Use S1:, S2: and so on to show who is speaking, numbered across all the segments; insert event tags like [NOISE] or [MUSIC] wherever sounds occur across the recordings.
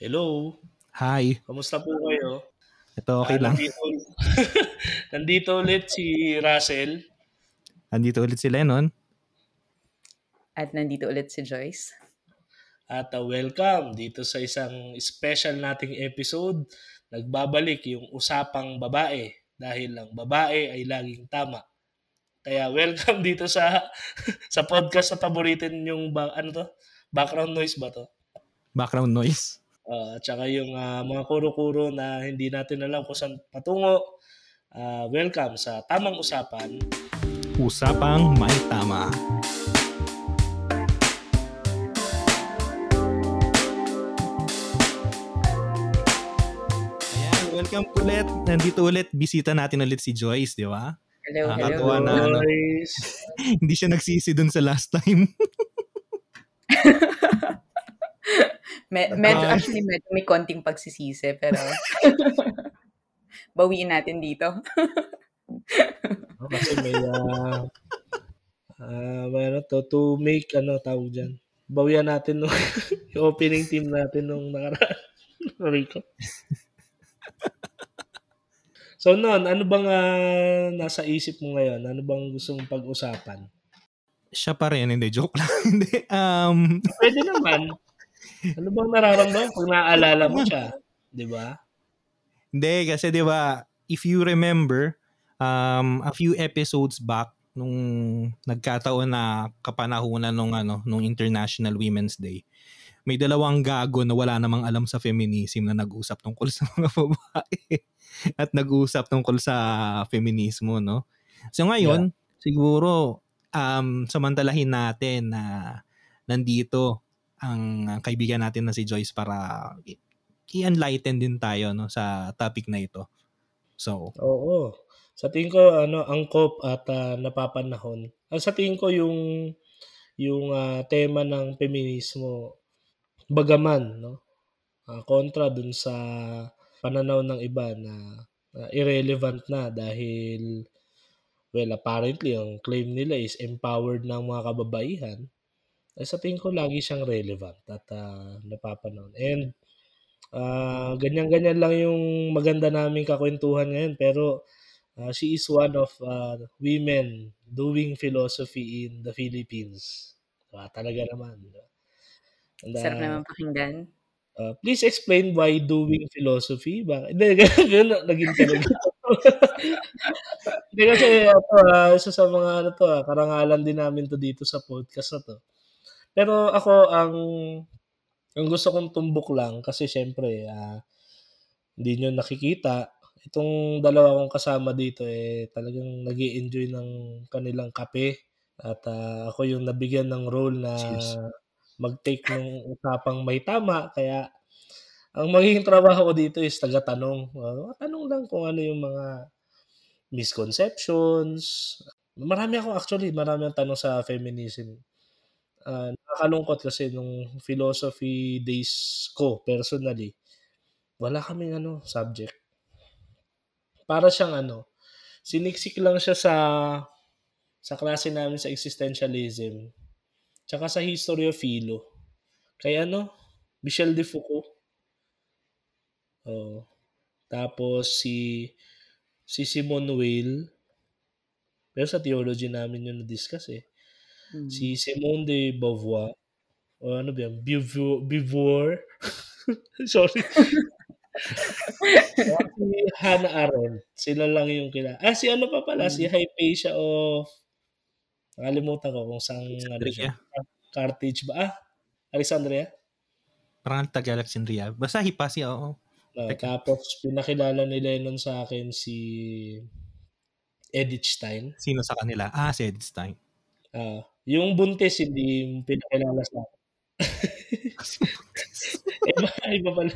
S1: Hello.
S2: Hi.
S1: Kamusta po kayo?
S2: Ito okay
S1: Ah,
S2: lang.
S1: nandito, [LAUGHS] nandito ulit si Russell.
S2: Andito ulit si Lennon.
S3: At nandito ulit si Joyce.
S1: At uh, welcome dito sa isang special nating episode. Nagbabalik yung usapang babae dahil lang babae ay laging tama. Kaya welcome dito sa [LAUGHS] sa podcast na paboritin yung ba, ano to? Background noise ba to?
S2: Background noise.
S1: Uh, at saka yung uh, mga kuro-kuro na hindi natin alam kung saan patungo. Uh, welcome sa Tamang Usapan.
S2: Usapang may tama. Ayan, welcome ulit. Nandito ulit. Bisita natin ulit si Joyce, di ba?
S3: Hello,
S2: Ah,
S3: hello.
S2: na, ano.
S1: Guys. [LAUGHS]
S2: Hindi siya nagsisi dun sa last time. [LAUGHS]
S3: Me- medyo, actually, medyo may konting pagsisisi, pero [LAUGHS] bawiin natin dito.
S1: Oh, kasi may uh, uh, may ano to, to make ano tawag dyan. Bawian natin nung [LAUGHS] yung opening team natin nung nakaraan. [LAUGHS] Rico. so noon, ano bang uh, nasa isip mo ngayon? Ano bang gusto mong pag-usapan?
S2: siya pa rin. Hindi, joke lang. Hindi. Um,
S1: Pwede naman. Ano bang nararamdaman pag naaalala mo siya? [LAUGHS] Di ba?
S2: Hindi, kasi 'di ba, if you remember, um, a few episodes back nung nagkataon na kapanahunan nung ano, nung International Women's Day, may dalawang gago na wala namang alam sa feminism na nag-usap tungkol sa mga [LAUGHS] babae at nag-usap tungkol sa feminismo, no? So ngayon, siguro um samantalahin natin na nandito ang ang kaibigan natin na si Joyce para i-enlighten din tayo no sa topic na ito. So,
S1: Oo. Sa tingin ko ano angkop at ah, napapanahon. Ang sa tingin ko yung yung ah, tema ng feminismo bagaman no ah, kontra dun sa pananaw ng iba na, na irrelevant na dahil well apparently ang claim nila is empowered ng mga kababaihan eh, sa tingin ko lagi siyang relevant at ah, napapanahon and ah, ganyan-ganyan lang yung maganda naming kakwentuhan ngayon pero ah, she is one of ah, women doing philosophy in the Philippines. Ah, talaga naman. And,
S3: Sarap
S1: ah,
S3: naman pakinggan.
S1: ah, please explain why doing philosophy. Bakit? [LAUGHS] Hindi, ganun naging tanong. [LAUGHS] Hindi kasi ito, ah, isa sa mga ano to, ah, karangalan din namin to dito sa podcast na to. Pero ako, ang ang gusto kong tumbok lang kasi syempre ah, hindi nyo nakikita itong dalawa kong kasama dito eh talagang nag enjoy ng kanilang kape at ah, ako yung nabigyan ng role na
S2: Cheers.
S1: mag-take ng usapang may tama kaya ang magiging trabaho ko dito is taga-tanong. Uh, tanong lang kung ano yung mga misconceptions. Marami ako actually, marami ang tanong sa feminism. Ah, nakakalungkot kasi nung philosophy days ko personally, wala kaming ano, subject. Para siyang ano, siniksik lang siya sa sa klase namin sa existentialism tsaka sa history of philo. Kaya ano, Michel de Foucault. Oh. Tapos si si Simone Weil. Pero sa theology namin yun na-discuss eh.
S3: Mm.
S1: Si Simone de Beauvoir. O ano ba yan? Beauvoir. [LAUGHS] Sorry. [LAUGHS] Si Hannah Arendt. Sila lang yung kila. Ah, si ano pa pala? Si Hypatia of... Nakalimutan ko kung saan ano siya. Carthage ba? Ah, Alexandria?
S2: parang taga Alexandria. Basta hipasi, oo.
S1: No,
S2: Teka.
S1: tapos pinakilala ni Lennon sa akin si Edith Stein.
S2: Sino sa kanila? Ah, si Edith Stein.
S1: Ah, yung buntis hindi mo pinakilala sa akin. [LAUGHS] iba, iba pala.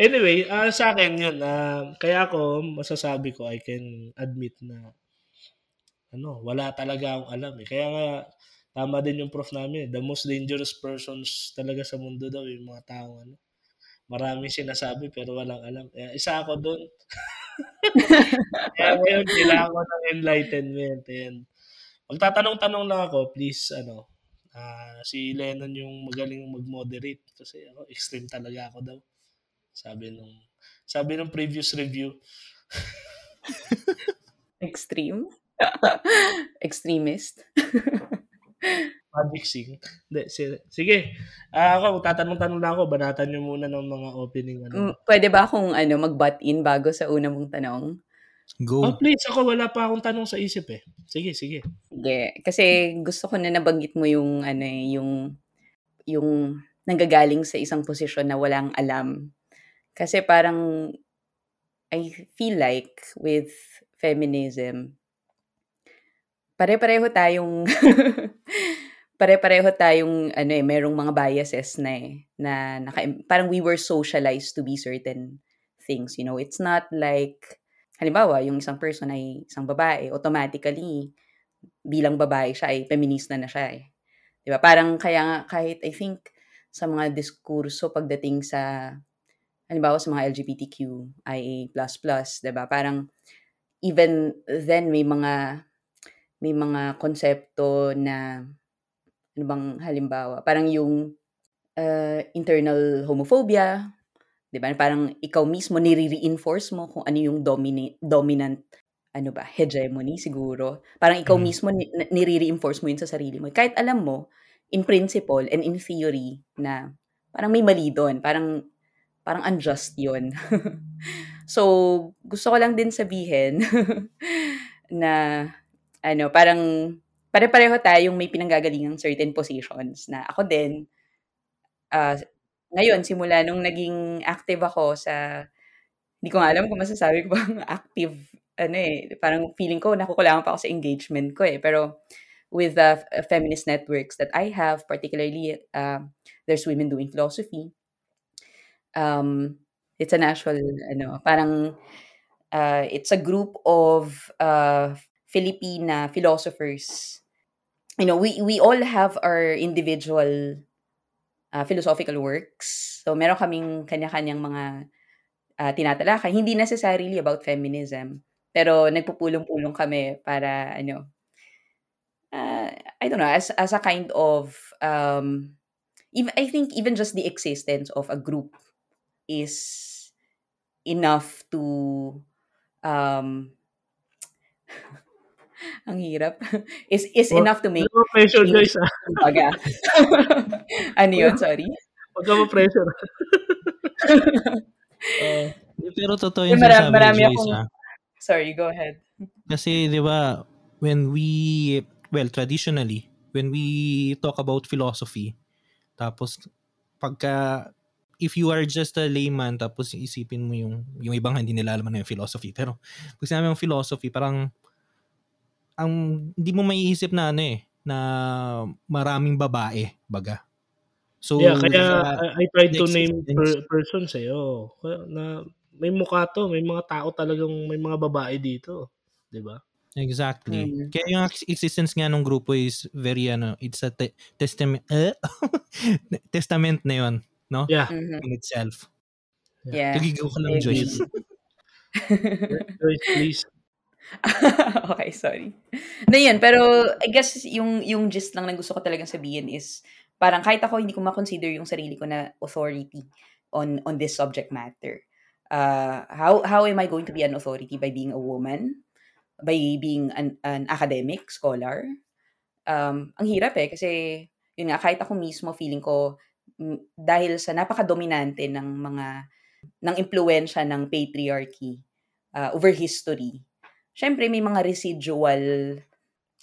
S1: Anyway, ah, sa akin yun. ah, kaya ako, masasabi ko, I can admit na ano, wala talaga akong alam eh. Kaya nga, tama din yung prof namin. eh. The most dangerous persons talaga sa mundo daw yung mga taong ano. Maraming sinasabi pero walang alam. Kaya isa ako doon. [LAUGHS] Kaya ngayon, kailangan ko ng enlightenment. And magtatanong-tanong lang ako, please, ano, ah, si Lennon yung magaling mag-moderate kasi ako, extreme talaga ako daw. Sabi nung sabi nung previous review. [LAUGHS]
S3: Extreme? [LAUGHS] Extremist? [LAUGHS]
S1: Magic Sing. Hindi, si- sige. Ah, ako, tatanong-tanong lang ako. Banatan niyo muna ng mga opening. Ano.
S3: Mm, Pwede ba akong ano, mag-butt in bago sa una mong tanong?
S2: Go.
S1: Oh, please. Ako, wala pa akong tanong sa isip eh. Sige, sige.
S3: Sige. Kasi gusto ko na nabanggit mo yung ano eh, yung yung nanggagaling sa isang posisyon na walang alam. Kasi parang I feel like with feminism, pare-pareho tayong [LAUGHS] pare-pareho tayong ano eh, merong mga biases na eh, na naka, parang we were socialized to be certain things, you know. It's not like halimbawa, yung isang person ay isang babae, automatically bilang babae siya ay feminista na siya eh. 'Di ba? Parang kaya nga kahit I think sa mga diskurso pagdating sa halimbawa sa mga LGBTQIA++, 'di ba? Parang even then may mga may mga konsepto na ano bang halimbawa, parang yung uh, internal homophobia, 'di ba? Parang ikaw mismo nire-reinforce mo kung ano yung domini- dominant ano ba, hegemony siguro. Parang ikaw
S2: Mm.
S3: mismo nire-reinforce mo yun sa sarili mo. Kahit alam mo in principle and in theory na parang may mali doon, parang parang unjust 'yon. [LAUGHS] so, gusto ko lang din sabihin [LAUGHS] na ano, parang pare-pareho tayong may pinanggagalingang certain positions na ako din ah, ngayon simula nung naging active ako sa hindi ko alam kung masasabi ko bang [LAUGHS] active ano eh, parang feeling ko nakukulangan pa ako sa engagement ko eh. Pero with the f- feminist networks that I have, particularly uh, there's Women Doing Philosophy, um, it's an actual, ano, parang uh, it's a group of uh, Filipina philosophers. You know, we, we all have our individual uh, philosophical works. So, meron kaming kanya-kanyang mga uh, tinatalakay. Hindi necessarily about feminism. Pero nagpupulong-pulong kami para, ano, uh, I don't know, as, as a kind of, um, even, I think even just the existence of a group is enough to, um, [LAUGHS] ang hirap, [LAUGHS] is, is
S1: Well,
S3: enough to make
S1: Huwag ka pressure, Joyce. Ah. [LAUGHS]
S3: kumbaga. ano yun? Sorry.
S1: Huwag ka pressure. uh,
S2: Pero totoo
S3: Eh,
S2: yung sinasabi
S3: marami
S2: Joyce,
S3: akong-
S2: ah.
S3: Sorry, go ahead.
S2: Kasi, di ba, when we, well, traditionally, when we talk about philosophy, tapos, pagka, if you are just a layman, tapos isipin mo yung, yung ibang hindi nila alam na yung philosophy. Pero, pag sinabi yung philosophy, parang, ang, hindi mo maiisip na ano eh, na maraming babae, baga. So,
S1: yeah, kaya
S2: sa-
S1: I, I tried to name per, persons eh. Oh, Kaya na may mukha to, may mga tao talagang may mga babae dito, 'di ba?
S2: Exactly.
S3: Mm.
S2: Kaya yung ex- existence nga ng grupo is very ano, it's a te- testament [LAUGHS] eh? testament na 'yon, no?
S1: Yeah.
S3: Mhm.
S2: In itself.
S3: Yeah.
S2: Nagigaw ka lang,
S3: Maybe.
S2: Joyce. [LAUGHS]
S1: Joyce, please. [LAUGHS]
S3: okay, sorry. Na yun, pero I guess yung, yung gist lang na gusto ko talagang sabihin is parang kahit ako hindi ko ma-consider yung sarili ko na authority on on this subject matter. Uh, how how am I going to be an authority by being a woman? By being an, an academic scholar? Um, ang hirap eh kasi yun nga kahit ako mismo feeling ko dahil sa napaka-dominante ng mga ng impluwensya ng patriarchy uh, over history syempre may mga residual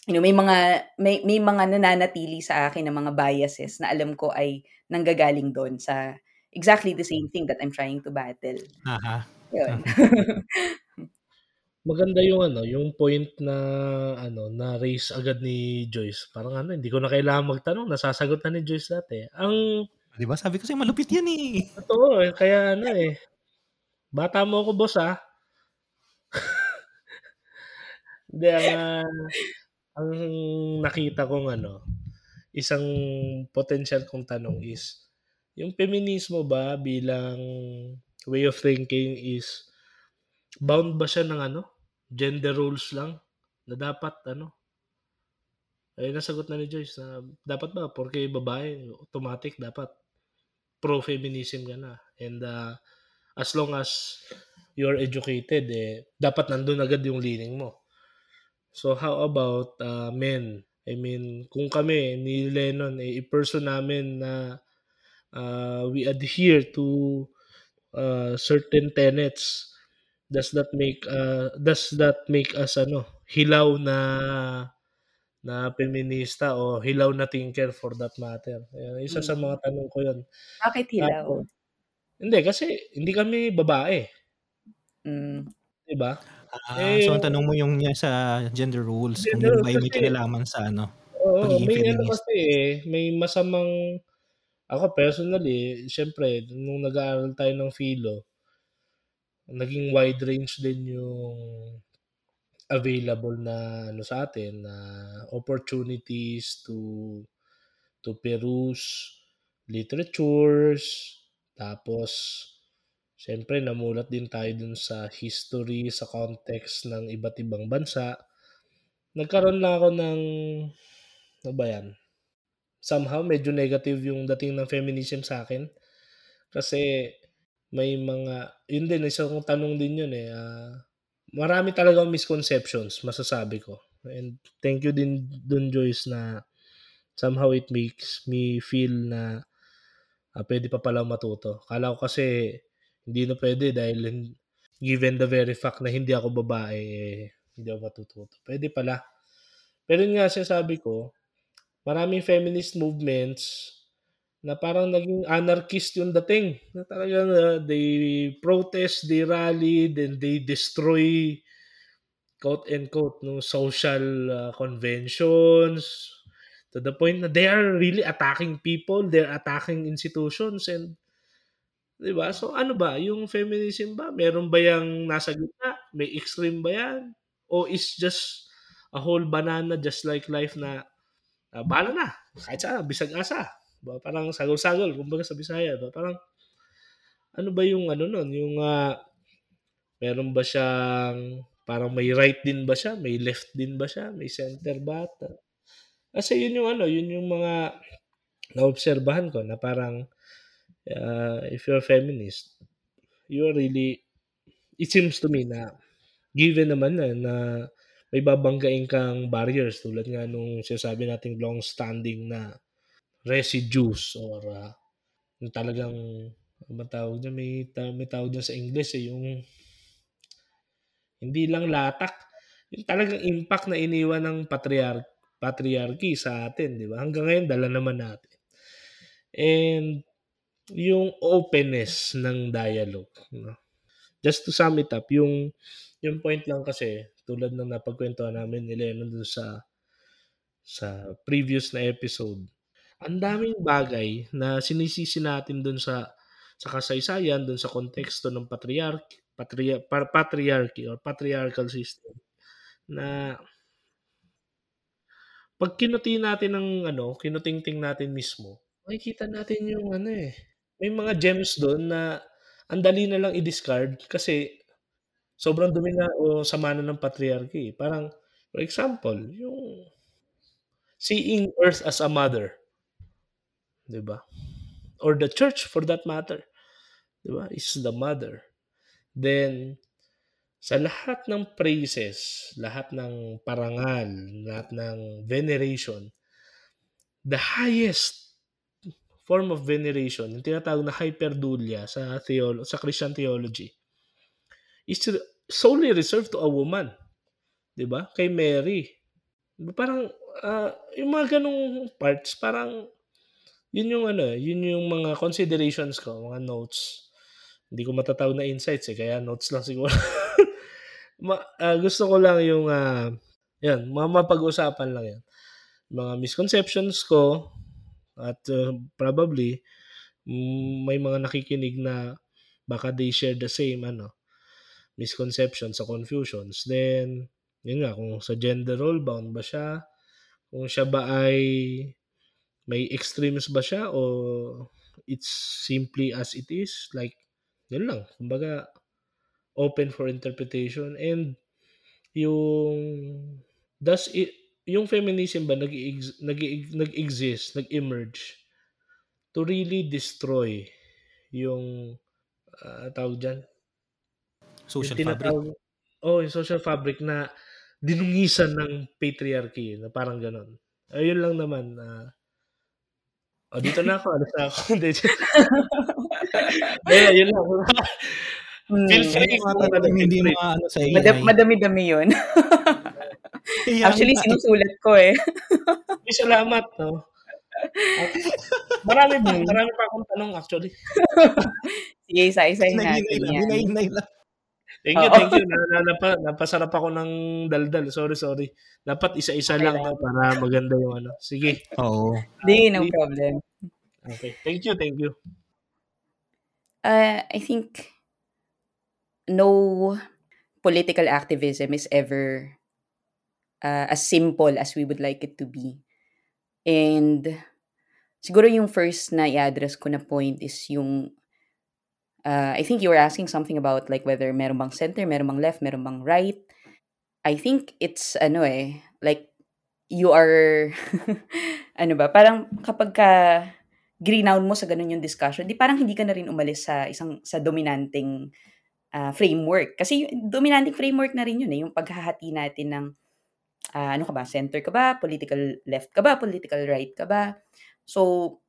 S3: you know, may mga may may mga nananatili sa akin na mga biases na alam ko ay nanggagaling doon sa exactly the same thing that I'm trying to battle.
S2: Aha.
S3: Yun. [LAUGHS]
S1: Maganda yung ano, yung point na ano, na raise agad ni Joyce. Parang ano, hindi ko na kailangan magtanong, nasasagot na ni Joyce dati. Ang
S2: 'Di ba? Sabi ko sa'yo malupit 'yan eh.
S1: totoo eh, kaya ano eh. Bata mo ako, boss ah. [LAUGHS] Hindi, ang, ah, ang nakita kong ano, isang potential kong tanong is, yung feminismo ba bilang way of thinking is bound ba siya ng ano, gender roles lang na dapat ano, ay nasagot na ni Joyce na dapat ba porque babae automatic dapat pro-feminism ka na and uh, as long as you're educated, eh, dapat nandun agad yung leaning mo. So how about uh, men? I mean, kung kami ni Lennon, eh, i-person namin na uh, we adhere to uh, certain tenets does that make uh, does that make us ano hilaw na na feminista o hilaw na thinker for that matter. Ayan, isa sa mga tanong ko 'yon.
S3: Bakit hilaw?
S1: Tapos, hindi kasi hindi kami babae.
S3: Mm.
S1: 'Di ba?
S2: Ah,
S1: Eh,
S2: so ang tanong mo yung niya sa gender roles, kung
S1: Gender
S2: yun ba may kinalaman sa ano,
S1: Oo, may ano kasi eh, may masamang ako personally, siyempre nung nag-aaral tayo ng philo, naging wide range din yung available na ano sa atin na opportunities to to peruse literatures, tapos siyempre namulat din tayo dun sa history, sa context ng iba't ibang bansa. Nagkaroon lang ako ng ano ba 'yan? Somehow medyo negative yung dating ng feminism sa akin. Kasi may mga yun din isa kong tanong din yun eh, ah, marami talagang misconceptions masasabi ko. And thank you din dun Joyce na somehow it makes me feel na ah, pwede pa pala matuto. Akala ko kasi hindi na pwede dahil given the very fact na hindi ako babae, eh, hindi ako matututo. Pwede pala. Pero yun nga sinasabi ko, maraming feminist movements na parang naging anarchist yung dating. Na talagang uh, they protest, they rally, then they destroy quote and quote no social uh, conventions to the point na they are really attacking people, they're attacking institutions and 'di ba? So ano ba, yung feminism ba meron ba yang nasa gitna? May extreme ba yan? O is just a whole banana just like life na uh, bahala na, kahit saan, bisag asa. Ba, parang sagol-sagol, kumbaga sa Bisaya. Ba? Parang, ano ba yung ano nun? Yung, uh, meron ba siyang, parang may right din ba siya? May left din ba siya? May center ba? Kasi yun yung ano, yun yung mga naobserbahan ko na parang, uh, if you're a feminist, you're really, it seems to me na, given naman na, na may babanggain kang barriers tulad nga nung sinasabi nating long-standing na residues or uh, yung talagang ano tawag dyan, may, may tawag dyan sa English eh, yung hindi lang latak, yung talagang impact na iniwan ng patriarch, patriarchy sa atin, di ba? Hanggang ngayon, dala naman natin. And yung openness ng dialogue. No? Just to sum it up, yung, yung point lang kasi, tulad ng napagkwentuhan namin ni Lennon dun sa sa previous na episode, ang daming bagay na sinisisi natin dun sa sa kasaysayan, dun sa konteksto ng patriarchy, patria, patriarchy or patriarchal system na pag kinuti natin ng ano, kinutingting natin mismo, makikita natin yung ano eh, may mga gems doon na ang dali na lang i-discard kasi sobrang dumi na o sama na ng patriarchy. Parang, for example, yung seeing Earth as a mother. 'Di ba? Or the church for that matter. 'Di ba? Is the mother. Then, sa lahat ng praises, lahat ng parangal, lahat ng veneration, the highest form of veneration, yung tinatawag na hyperdulia sa theolo- sa Christian theology, is solely reserved to a woman. 'Di ba? Kay Mary. Parang uh, yung mga ganong parts, parang yun yung ano, yun yung mga considerations ko, mga notes. Hindi ko matatawag na insights eh, kaya notes lang siguro. [LAUGHS] Ma, uh, gusto ko lang yung uh, yan, mga mapag-usapan lang yan. Mga misconceptions ko at uh, probably mm, may mga nakikinig na baka they share the same ano misconceptions sa confusions. Then, yun nga, kung sa gender role bound ba siya, kung siya ba ay may extremes ba siya o it's simply as it is like yun lang kumbaga open for interpretation and yung does it yung feminism ba nag nag nag-exist nag-emerge to really destroy yung ah, tawag diyan?
S2: Social
S1: Yung
S2: fabric.
S1: tinatawag oo, yung social fabric na dinungisan ng patriarchy na parang gano'n. Ayun lang naman, ah oh, dito na ako, alis na ako. [LAUGHS] Hindi, [LAUGHS] Hindi, yun lang. Feel
S3: Hmm.
S1: free
S2: mga
S1: kung ano, feel
S2: hindi
S1: free.
S2: maano sa AI.
S3: madami-dami yun. [LAUGHS] Actually,
S2: eh.
S3: sinusulat ko eh.
S1: Salamat, 'no. Marami pa
S3: Hmm.
S1: marami pa akong tanong actually.
S3: Sige, isa-isahin natin yan.
S2: hinay-hinay lang.
S1: Thank you, thank you. Na, na, napa, napasarap ako ng daldal. Sorry, sorry. Dapat isa-isa
S3: Okay
S1: lang
S3: lang.
S1: para maganda yung ano. Sige.
S2: Oo.
S3: Hindi, no problem.
S1: Okay. Thank you, thank you.
S3: Uh, I think no political activism is ever uh, as simple as we would like it to be. And siguro yung first na i-address ko na point is yung uh, I think you were asking something about like whether meron bang center, meron bang left, meron bang right. I think it's ano eh, like you are [LAUGHS] ano ba, parang kapag ka grinown mo sa ganun yung discussion, di parang hindi ka na rin umalis sa isang sa dominanting ah, framework. Kasi yung dominanting framework na rin yun eh, yung paghahati natin ng ah, ano ka ba, center ka ba, political left ka ba, political right ka ba. So,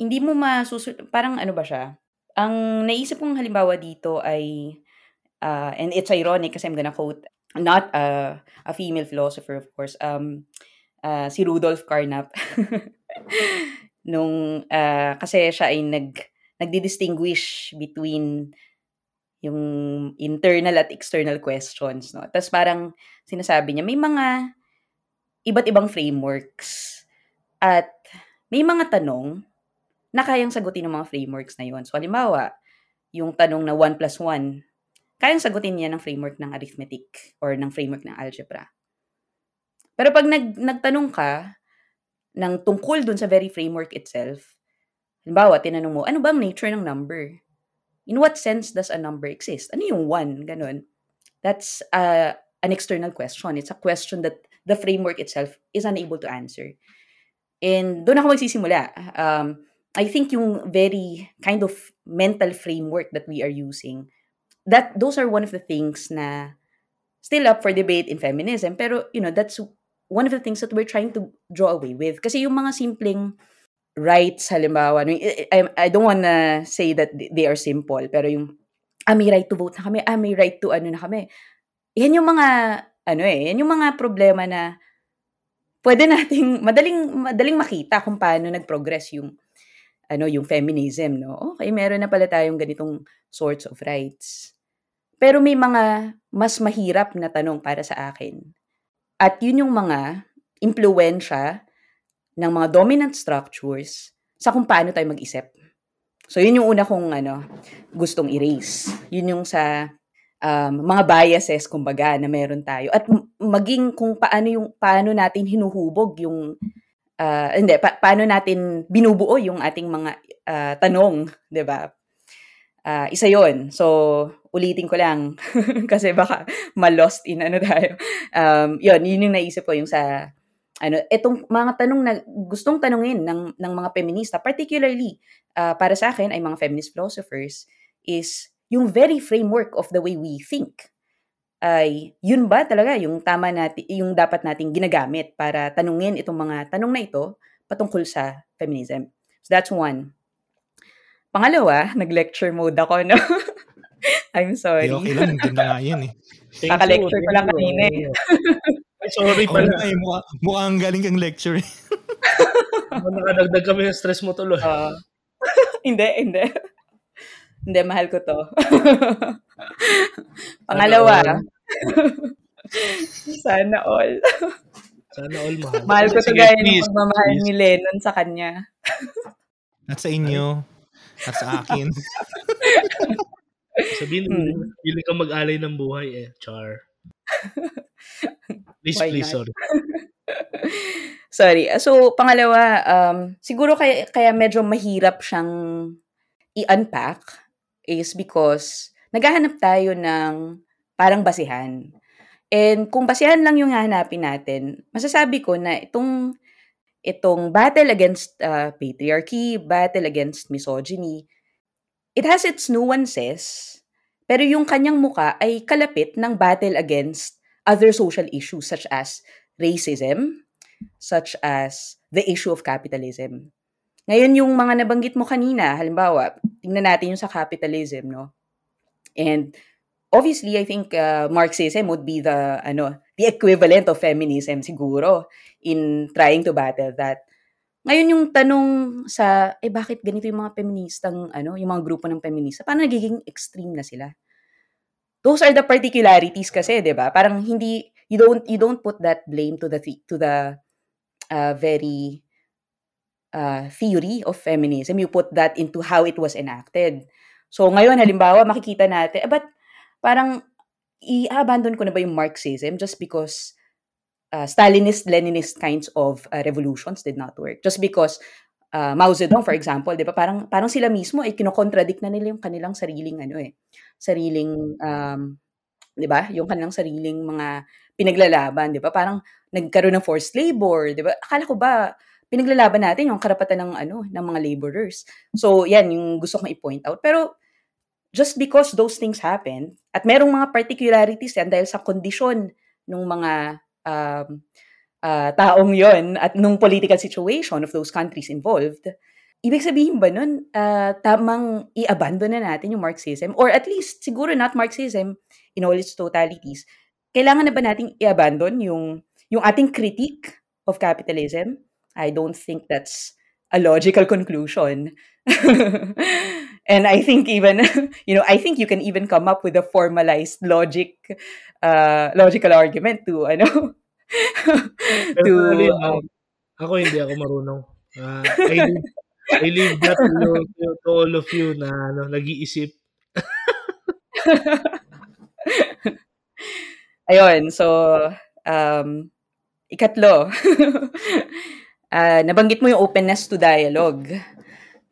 S3: hindi mo masusunod, parang ano ba siya, ang naisip kong halimbawa dito ay, ah, and it's ironic kasi I'm gonna quote, not a, a female philosopher of course, um, ah, si Rudolf Carnap. [LAUGHS] Nung, ah, kasi siya ay nag, nagdi-distinguish between yung internal at external questions. No? Tapos parang sinasabi niya, may mga iba't ibang frameworks at may mga tanong na kayang sagutin ng mga frameworks na yun. So, halimbawa, yung tanong na 1 plus 1, kayang sagutin niya ng framework ng arithmetic or ng framework ng algebra. Pero pag nag, nagtanong ka ng tungkol dun sa very framework itself, halimbawa, tinanong mo, ano bang nature ng number? In what sense does a number exist? Ano yung 1? Ganon. That's uh, an external question. It's a question that the framework itself is unable to answer. And doon ako magsisimula. Um, I think yung very kind of mental framework that we are using, that those are one of the things na still up for debate in feminism. Pero, you know, that's one of the things that we're trying to draw away with. Kasi yung mga simpleng rights, halimbawa, I, I, I don't wanna say that they are simple, pero yung, ah, may right to vote na kami, ah, may right to ano na kami. Yan yung mga, ano eh, yan yung mga problema na pwede nating, madaling, madaling makita kung paano nag-progress yung, ano, yung feminism, no? Okay, meron na pala tayong ganitong sorts of rights. Pero may mga mas mahirap na tanong para sa akin. At yun yung mga impluensya ng mga dominant structures sa kung paano tayo mag-isip. So, yun yung una kong ano, gustong erase. Yun yung sa um, mga biases, kumbaga, na meron tayo. At maging kung paano, yung, paano natin hinuhubog yung, ah, hindi, pa- paano natin binubuo yung ating mga ah, tanong, di ba? Ah, isa yon So, ulitin ko lang [LAUGHS] kasi baka ma-lost in ano tayo. Um, yun, yun yung naisip ko yung sa ano, etong mga tanong na gustong tanungin ng, ng mga feminista, particularly ah, para sa akin ay mga feminist philosophers, is yung very framework of the way we think. Ay, yun ba talaga yung tama natin, yung dapat nating ginagamit para tanungin itong mga tanong na ito patungkol sa feminism. So that's one. Pangalawa, [LAUGHS] nag-lecture mode ako, no? [LAUGHS] I'm [LAUGHS]
S2: Ay,
S3: sorry.
S2: okay lang. Ganda nga yan eh.
S3: Kaka-lecture ko lang kanina eh.
S1: Ay, sorry pala.
S2: nga eh. Mukha, mukhang galing kang lecture eh.
S1: Nakadagdag kami ng stress mo tuloy.
S3: Oo. hindi, hindi. Hindi, mahal ko to. Pangalawa, [LAUGHS] sana all.
S1: Sana all mahal.
S3: Mahal ko to gaya ng
S1: please,
S3: pagmamahal
S1: please.
S3: ni Lennon sa kanya.
S2: At sa inyo. At sa akin. [LAUGHS]
S1: Sabihin mo,
S3: Hmm.
S1: pili ka mag-alay ng buhay eh. Char. [LAUGHS] Please,
S3: Why
S1: please,
S3: not?
S1: sorry.
S3: Sorry. So, pangalawa, um, siguro kaya, kaya medyo mahirap siyang i-unpack is because naghahanap tayo ng parang basihan. And kung basihan lang yung hahanapin natin, masasabi ko na itong itong battle against uh, patriarchy, battle against misogyny, it has its nuances, pero yung kanyang muka ay kalapit ng battle against other social issues such as racism, such as the issue of capitalism. Ngayon yung mga nabanggit mo kanina, halimbawa, tingnan natin yung sa capitalism, no? And obviously, I think uh, Marxism would be the ano, the equivalent of feminism siguro in trying to battle that. Ngayon yung tanong sa, eh bakit ganito yung mga feministang, ano, yung mga grupo ng feminista, paano nagiging extreme na sila? Those are the particularities kasi, 'di ba? Parang hindi you don't you don't put that blame to the to the uh, very uh, theory of feminism. You put that into how it was enacted. So ngayon halimbawa makikita natin, eh, but parang i-abandon ko na ba yung Marxism just because uh, Stalinist, Leninist kinds of uh, revolutions did not work. Just because uh, Mao Zedong, for example, di ba, parang, parang sila mismo ay eh, kinokontradict na nila yung kanilang sariling, ano eh, sariling, um, di ba, yung kanilang sariling mga pinaglalaban, di ba, parang nagkaroon ng forced labor, di ba, akala ko ba, pinaglalaban natin yung karapatan ng ano ng mga laborers. So, yan yung gusto kong i-point out. Pero just because those things happen at merong mga particularities yan dahil sa kondisyon ng mga um, uh, taong yon at nung political situation of those countries involved, ibig sabihin ba nun, uh, tamang i-abandon na natin yung Marxism? Or at least, siguro not Marxism in all its totalities. Kailangan na ba nating i-abandon yung, yung ating critique of capitalism? I don't think that's a logical conclusion. [LAUGHS] and I think even, [LAUGHS] you know, I think you can even come up with a formalized logic, uh, logical argument to, ano, [LAUGHS]
S1: to, uh, ako hindi ako marunong. Uh, I, leave, I leave that to, to, to all of you na ano, nag-iisip.
S3: Ayun, so, um, ikatlo, uh, nabanggit mo yung openness to dialogue.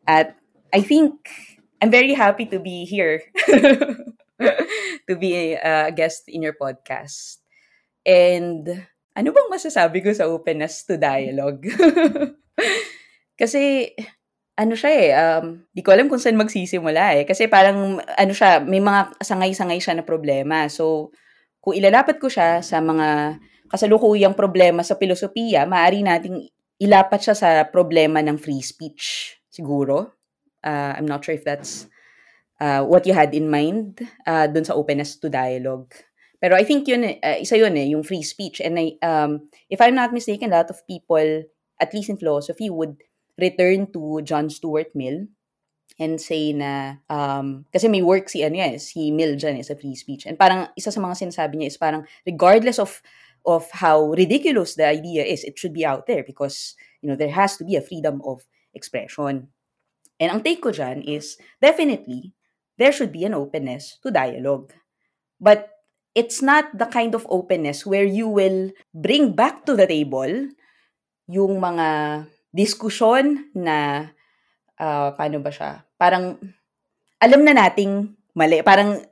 S3: At I think I'm very happy to be here, [LAUGHS] to be a, guest in your podcast. And ano bang masasabi ko sa openness to dialogue? [LAUGHS] Kasi ano siya eh, um, di ko alam kung saan magsisimula eh. Kasi parang, ano siya, may mga sangay-sangay siya na problema. So, kung ilalapat ko siya sa mga kasalukuyang problema sa filosofiya, maaari nating ilapat siya sa problema ng free speech, siguro. Uh, I'm not sure if that's uh, what you had in mind uh, dun sa openness to dialogue. Pero I think yun, uh, isa yun eh, yung free speech. And I, um, if I'm not mistaken, a lot of people, at least in philosophy, would return to John Stuart Mill and say na, um, kasi may work si, ano yan, si Mill dyan eh, sa free speech. And parang isa sa mga sinasabi niya is parang regardless of of how ridiculous the idea is, it should be out there because, you know, there has to be a freedom of expression. And ang take ko dyan is, definitely, there should be an openness to dialogue. But it's not the kind of openness where you will bring back to the table yung mga diskusyon na, uh, paano ba siya? Parang, alam na nating mali. Parang,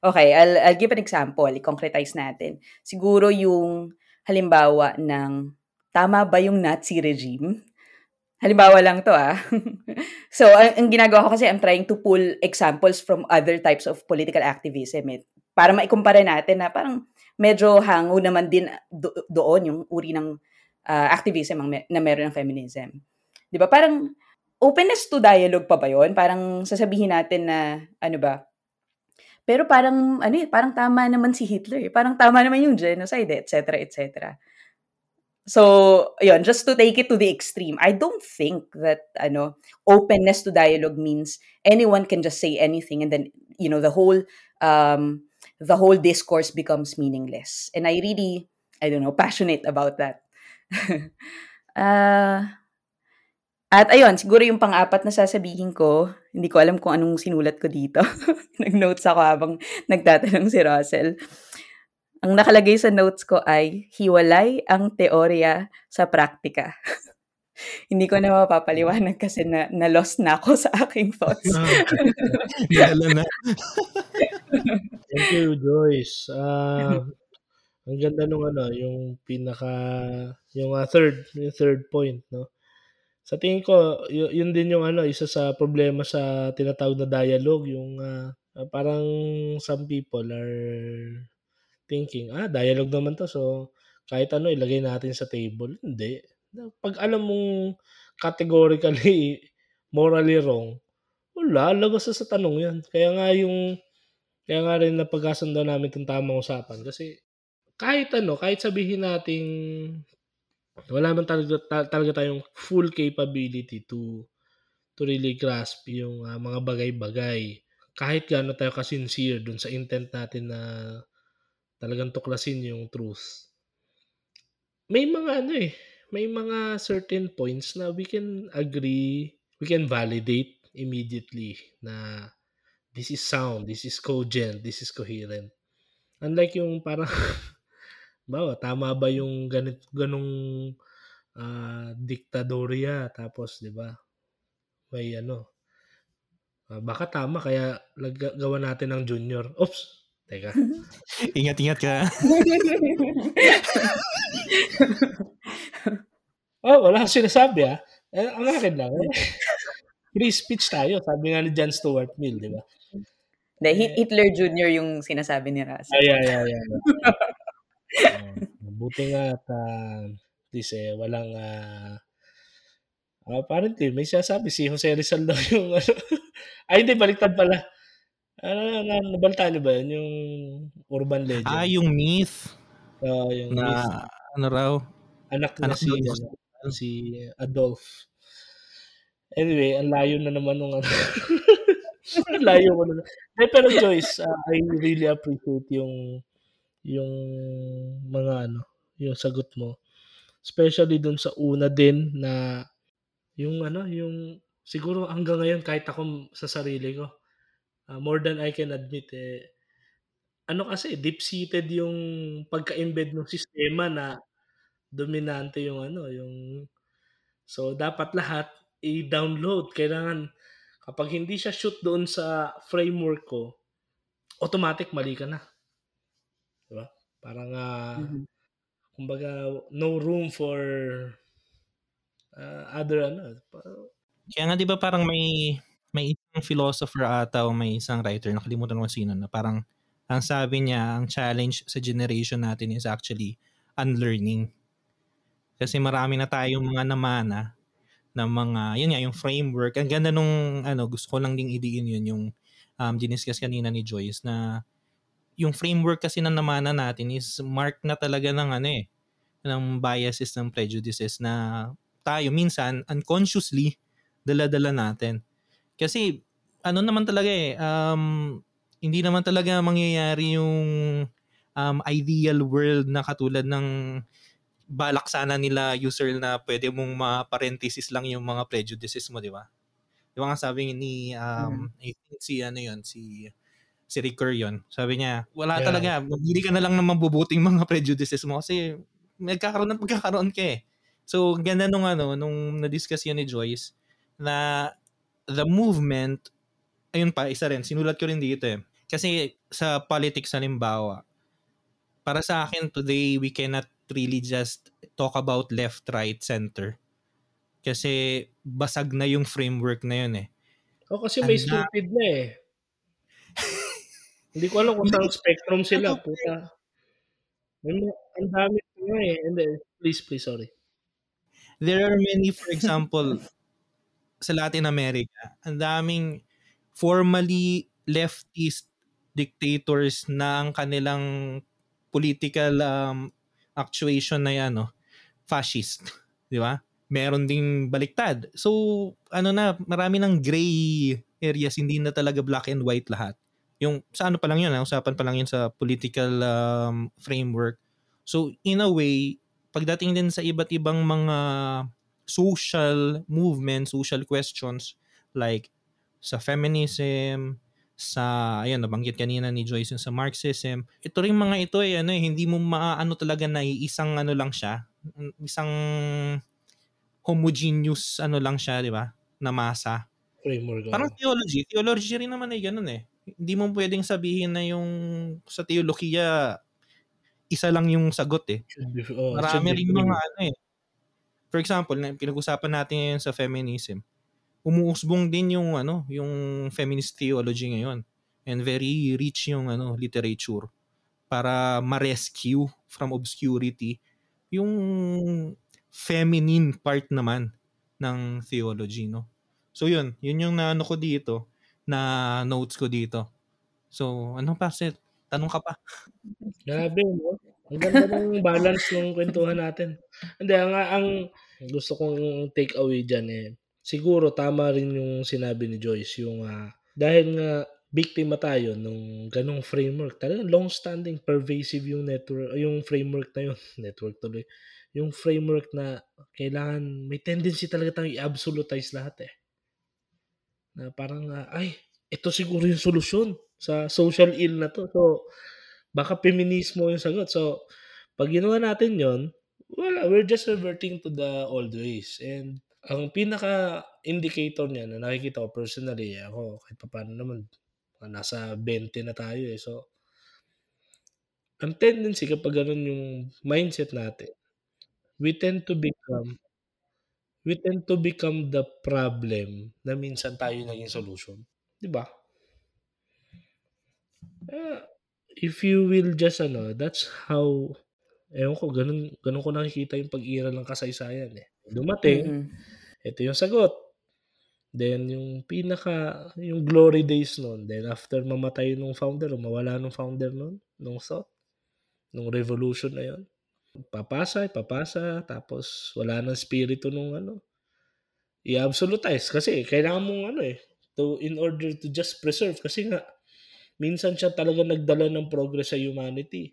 S3: Okay, I'll, I'll give an example. I-concretize natin. Siguro yung halimbawa ng tama ba yung Nazi regime? Halimbawa lang to ah. [LAUGHS] so, ang, ang ginagawa ko kasi I'm trying to pull examples from other types of political activism eh, para maikumpara natin na parang medyo hango naman din do- doon yung uri ng uh, activism ang, na meron ng feminism. 'Di ba? Parang openness to dialogue pa ba 'yon? Parang sasabihin natin na ano ba? Pero parang, ano eh, parang tama naman si Hitler. Eh. Parang tama naman yung genocide, etc., etc. So, yun, just to take it to the extreme, I don't think that, ano, openness to dialogue means anyone can just say anything and then, you know, the whole, um, the whole discourse becomes meaningless. And I really, I don't know, passionate about that. uh, [LAUGHS] At ayun, siguro yung pang-apat na sasabihin ko, hindi ko alam kung anong sinulat ko dito. [LAUGHS] Nag-notes ako habang nagtatanong si Russell. Ang nakalagay sa notes ko ay, hiwalay ang teorya sa praktika. [LAUGHS] hindi ko na mapapaliwanag kasi na, na-lost na ako sa aking thoughts. [LAUGHS]
S2: Ah, na. [LAUGHS]
S1: Thank you, Joyce. Uh, ang ganda nung ano, yung pinaka, yung uh, third, yung third point, no? Sa tingin ko, yu yun din yung ano, isa sa problema sa tinatawag na dialogue, yung, ah, parang some people are thinking, "Ah, dialogue naman 'to, so kahit ano ilagay natin sa table." Hindi. 'Pag alam mong categorically [LAUGHS] morally wrong, wala, labas sa tanong 'yan. Kaya nga yung kaya nga rin napagkasunduan namin 'tong tamang usapan kasi kahit ano, kahit sabihin nating wala naman talaga ta talaga tayong full capability to to really grasp yung, ah, mga bagay-bagay. Kahit gaano tayo ka-sincere dun sa intent natin na talagang tuklasin yung truth. May mga ano, eh, may mga certain points na we can agree, we can validate immediately na this is sound, this is cogent, this is coherent. Unlike yung parang [LAUGHS] halimbawa, tama ba yung ganit ganong, ah, diktadorya tapos 'di ba, may ano, ah, baka tama kaya lag gawan natin ng junior. Oops, teka. [LAUGHS]
S2: Ingat-ingat ka. [LAUGHS]
S1: Oh, wala akong sinasabi, ah. Eh, ang akin lang, eh, free speech tayo, sabi nga ni John Stuart Mill, 'di ba? Eh
S3: Hitler Jr. yung sinasabi ni Russell.
S1: Ay, ay, ay, ay. Oh, buti nga at, ah, at least, eh, walang, ah apparently may sinasabi si Jose Rizal daw yung [LAUGHS] ano ay hindi baliktad pala. Ano na nabalitaan niyo ba yun, yung urban legend?
S2: Ah, yung myth.
S1: Oo, yung
S2: Na
S1: myth.
S2: ano raw,
S1: Anak
S2: anak
S1: si ano, si Adolf. Anyway, ang layo na naman nung ano. [LAUGHS] Ang layo ko na. Hindi, pero Joyce, ah, I really appreciate yung yung mga ano, yung sagot mo. Especially dun sa una din na yung ano, yung siguro hanggang ngayon kahit ako sa sarili ko, ah, more than I can admit, eh, ano kasi, deep-seated yung pagka-embed nung sistema na dominante yung ano, yung so dapat lahat i-download. Kailangan kapag hindi siya shoot doon sa framework ko, automatic mali ka na. 'Di ba? Parang, ah,
S3: Mhm.
S1: kumbaga no room for, ah, other ano,
S2: Kaya nga 'di ba parang may isang philosopher ata o may isang writer, nakalimutan ko sino na parang ang sabi niya, ang challenge sa generation natin is actually unlearning. Kasi marami na tayong mga namana na mga, yun nga, yung framework. Ang ganda nung, ano, gusto ko lang ding idiin yun, yung um, diniscuss kanina ni Joyce na yung framework kasi ng namana natin is mark na talaga ng ano eh, ng biases, ng prejudices na tayo minsan unconsciously dala-dala natin. Kasi ano naman talaga eh, um, hindi naman talaga mangyayari yung um, ideal world na katulad ng balak sana nila user na pwede mong ma-parenthesis lang yung mga prejudices mo, di ba? Di ba nga sabi ni, um, I think si ano yun, si si Ricker yun. Sabi niya, wala
S1: Yeah.
S2: talaga, magbili ka na lang ng mabubuting mga prejudices mo kasi magkakaroon at magkakaroon ka eh. So, ganda nung ano, nung na-discuss yun ni Joyce, na the movement, ayun pa, isa rin, sinulat ko rin dito eh. Kasi sa politics halimbawa, para sa akin today, we cannot really just talk about left, right, center. Kasi basag na yung framework na yun eh.
S1: oh, kasi may
S2: Ang da-
S1: stupid na, eh. Hindi ko alam kung saan spectrum sila,
S2: Ano,
S1: puta. May ang dami nga, eh. Hindi, please, please, sorry.
S2: there are many, for example, sa Latin America, ang daming formally leftist dictators na ang kanilang political um, actuation na yan, no? fascist. Di ba? Meron ding baliktad. So, ano na, marami ng gray areas, hindi na talaga black and white lahat. Yung, sa ano pa lang yun, ha? usapan pa lang yun sa political um, framework. So, in a way, pagdating din sa iba't ibang mga social movements, social questions, like sa feminism, sa, ayun, nabanggit kanina ni Joyce yung sa Marxism, ito rin mga ito eh, ano eh, hindi mo maano talaga na isang ano lang siya, isang homogeneous ano lang siya, di ba? Na masa.
S1: Framework.
S2: Parang theology. Theology rin naman ay ganun eh. Hindi mo pwedeng sabihin na yung sa teolohiya, isa lang yung sagot eh. Marami rin mga ano eh. For example, na pinag-usapan natin ngayon sa feminism, umuusbong din yung ano, yung feminist theology ngayon. And very rich yung ano, literature para ma-rescue from obscurity yung feminine part naman ng theology, no? So yun, yun yung naano ko dito, na notes ko dito. So, ano pa? Tanong ka pa.
S1: Grabe, no? Ang ganda ng balance ng kwentuhan natin. Hindi, ang, ang gusto kong take away dyan eh, siguro tama rin yung sinabi ni Joyce, yung uh, dahil nga biktima tayo nung ganong framework. Talagang long-standing, pervasive yung network, yung framework na yun. [LAUGHS] network tuloy. Yung framework na kailangan, may tendency talaga tayong i-absolutize lahat eh. Na parang, uh, ay, ito siguro yung solusyon sa social ill na to. So, baka feminismo yung sagot. So, pag ginawa natin yon wala, we're just reverting to the old ways. And ang pinaka-indicator niya na nakikita ko personally, ako kahit pa paano naman, nasa 20 na tayo eh. So, ang tendency kapag ganun yung mindset natin, we tend to become we tend to become the problem na minsan tayo naging solution. Di ba? Uh, if you will just ano, that's how ewan ko, ganun, ganun ko nakikita yung pag-iral ng kasaysayan eh. Dumating, mm-hmm. ito yung sagot. Then, yung pinaka, yung glory days noon. Then, after mamatay nung founder, o mawala nung founder noon, nung thought, nung revolution na yon papasa, papasa, tapos wala nang spirito nung ano, i-absolutize. Kasi, kailangan mong ano eh, to, in order to just preserve. Kasi nga, minsan siya talaga nagdala ng progress sa humanity.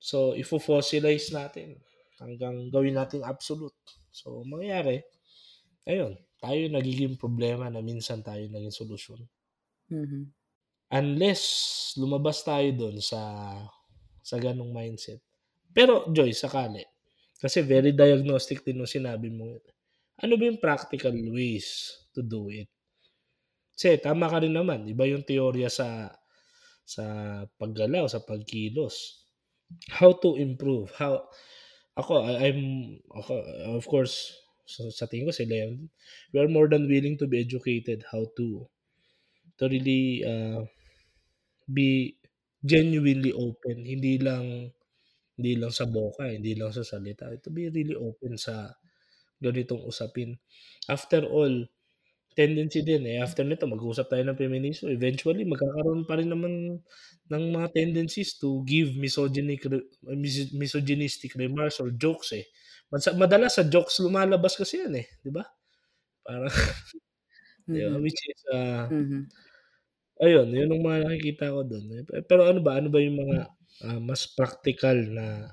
S1: So, ifo-fossilize natin hanggang gawin natin absolute. So, mangyayari, ayun, tayo nagiging problema na minsan tayo naging solusyon.
S3: Mm-hmm.
S1: Unless lumabas tayo doon sa sa ganong mindset. Pero, Joy, sakali. Kasi very diagnostic din nung sinabi mo. Ano ba yung practical ways to do it? Kasi tama ka rin naman. Iba yung teorya sa sa paggalaw, sa pagkilos. How to improve? How ako I'm ako, of course so, sa tingin ko sila yan. We are more than willing to be educated how to to really uh, be genuinely open. Hindi lang hindi lang sa boka, hindi lang sa salita. To be really open sa ganitong usapin. After all, tendency din eh, after nito mag-uusap tayo ng feminism, eventually magkakaroon pa rin naman ng mga tendencies to give misogynic mis- misogynistic remarks or jokes eh. Madalas sa jokes lumalabas kasi yan eh, 'di ba? Para [LAUGHS] mm-hmm. which is uh, mm-hmm. ayun, yun ang mga nakikita ko doon. Pero ano ba, ano ba yung mga uh, mas practical na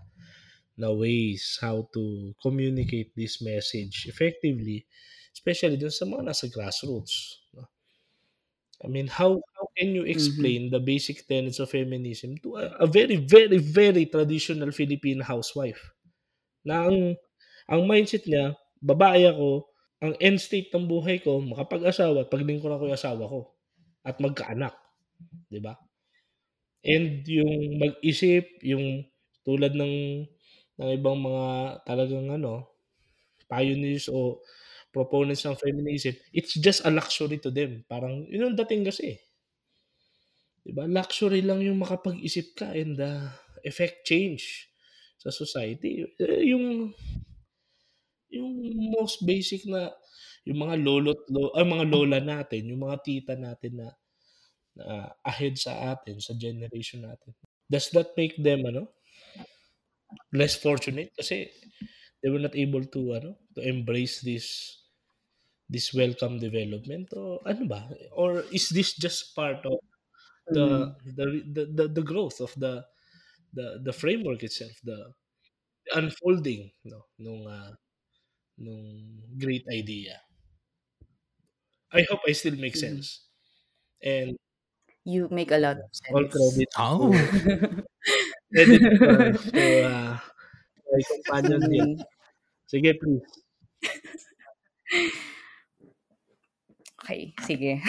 S1: na ways how to communicate this message effectively especially dun sa mga nasa grassroots. No? I mean, how how can you mm-hmm. explain mm-hmm. the basic tenets of feminism to a, a very, very, very traditional Filipino housewife? Na ang, ang mindset niya, babae ako, ang end state ng buhay ko, makapag-asawa at paglingkuran ko yung asawa ko. At magkaanak. Di ba? And yung mag-isip, yung tulad ng ng ibang mga talagang ano, pioneers o proponents ng feminism, it's just a luxury to them. Parang, yun ang dating kasi. Diba? Luxury lang yung makapag-isip ka and uh, effect change sa society. Eh, yung yung most basic na yung mga lolo't lo, ay mga lola natin, yung mga tita natin na, na ahead sa atin, sa generation natin. Does that make them ano less fortunate kasi they were not able to ano to embrace this this welcome development o ano ba? Or is this just part of the mm. the, the, the the growth of the the the framework itself the, the unfolding no nung uh, nung great idea? I hope I still make mm. sense. And
S3: you make a lot of sense
S1: all credit
S2: oh. [LAUGHS]
S1: credit to, to uh, my companion here. Sige please [LAUGHS]
S3: Okay, sige.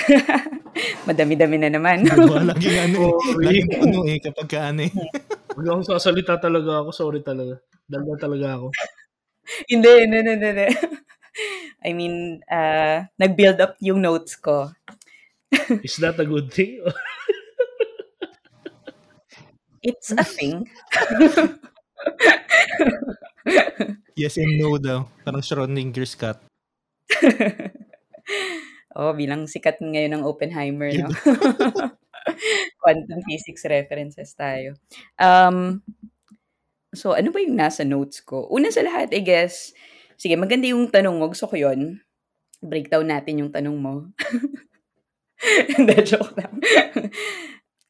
S3: [LAUGHS] Madami-dami na naman.
S2: Oo, [LAUGHS] laging ano, eh. oh, laging ano eh, kapag ka ano eh. [LAUGHS]
S1: Huwag akong sasalita talaga ako, sorry talaga. Dalaga talaga ako.
S3: Hindi, hindi, hindi, hindi. I mean, uh, nag-build up yung notes ko.
S1: Is that a good thing?
S3: It's a thing.
S2: yes and no daw. Parang Schrodinger's cat.
S3: Oh, bilang sikat ngayon ng Oppenheimer, no? [LAUGHS] Quantum physics references tayo. Um, so, ano ba yung nasa notes ko? Una sa lahat, I guess, sige, maganda yung tanong mo. Gusto ko yun. Breakdown natin yung tanong mo. [LAUGHS] Hindi, joke lang.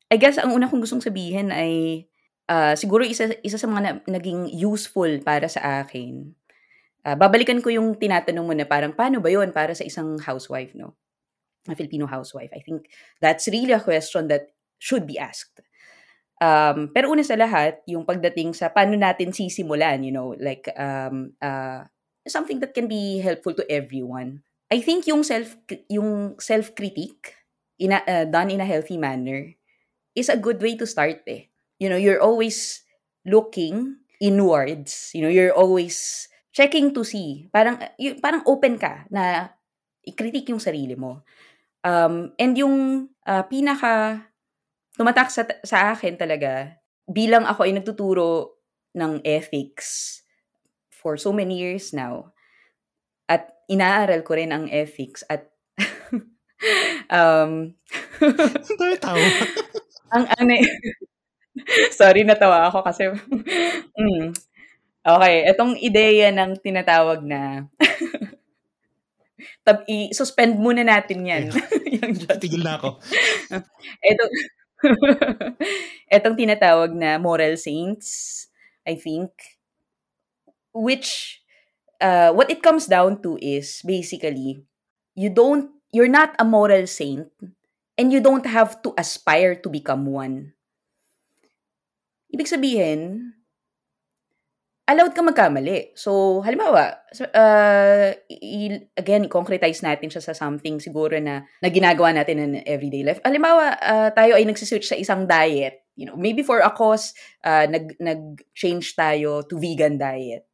S3: I guess, ang una kong gustong sabihin ay uh, siguro isa, isa sa mga na, naging useful para sa akin. Uh, babalikan ko yung tinatanong mo na parang paano ba yon para sa isang housewife, no? A Filipino housewife. I think that's really a question that should be asked. Um, pero una sa lahat, yung pagdating sa paano natin sisimulan, you know, like um, uh, something that can be helpful to everyone. I think yung self yung self-critique in a, uh, done in a healthy manner is a good way to start eh you know, you're always looking inwards. You know, you're always checking to see. Parang, y- parang open ka na i-critique yung sarili mo. Um, and yung uh, pinaka tumatak sa, sa akin talaga, bilang ako ay nagtuturo ng ethics for so many years now, at inaaral ko rin ang ethics at [LAUGHS] um,
S2: tawa. [LAUGHS]
S3: ang ano [LAUGHS] Sorry, natawa ako kasi mm. Okay, itong ideya ng tinatawag na [LAUGHS] tab i-suspend muna natin 'yan. [LAUGHS]
S2: yung Tigil na ako. [LAUGHS]
S3: Ito Etong tinatawag na moral saints, I think which uh, what it comes down to is basically you don't you're not a moral saint and you don't have to aspire to become one. Ibig sabihin, allowed ka magkamali. So, halimbawa, uh, i- again, i-concretize natin siya sa something siguro na, na ginagawa natin in everyday life. Halimbawa, uh, tayo ay nagsiswitch sa isang diet. You know, maybe for a cause, uh, nag, nag-change tayo to vegan diet.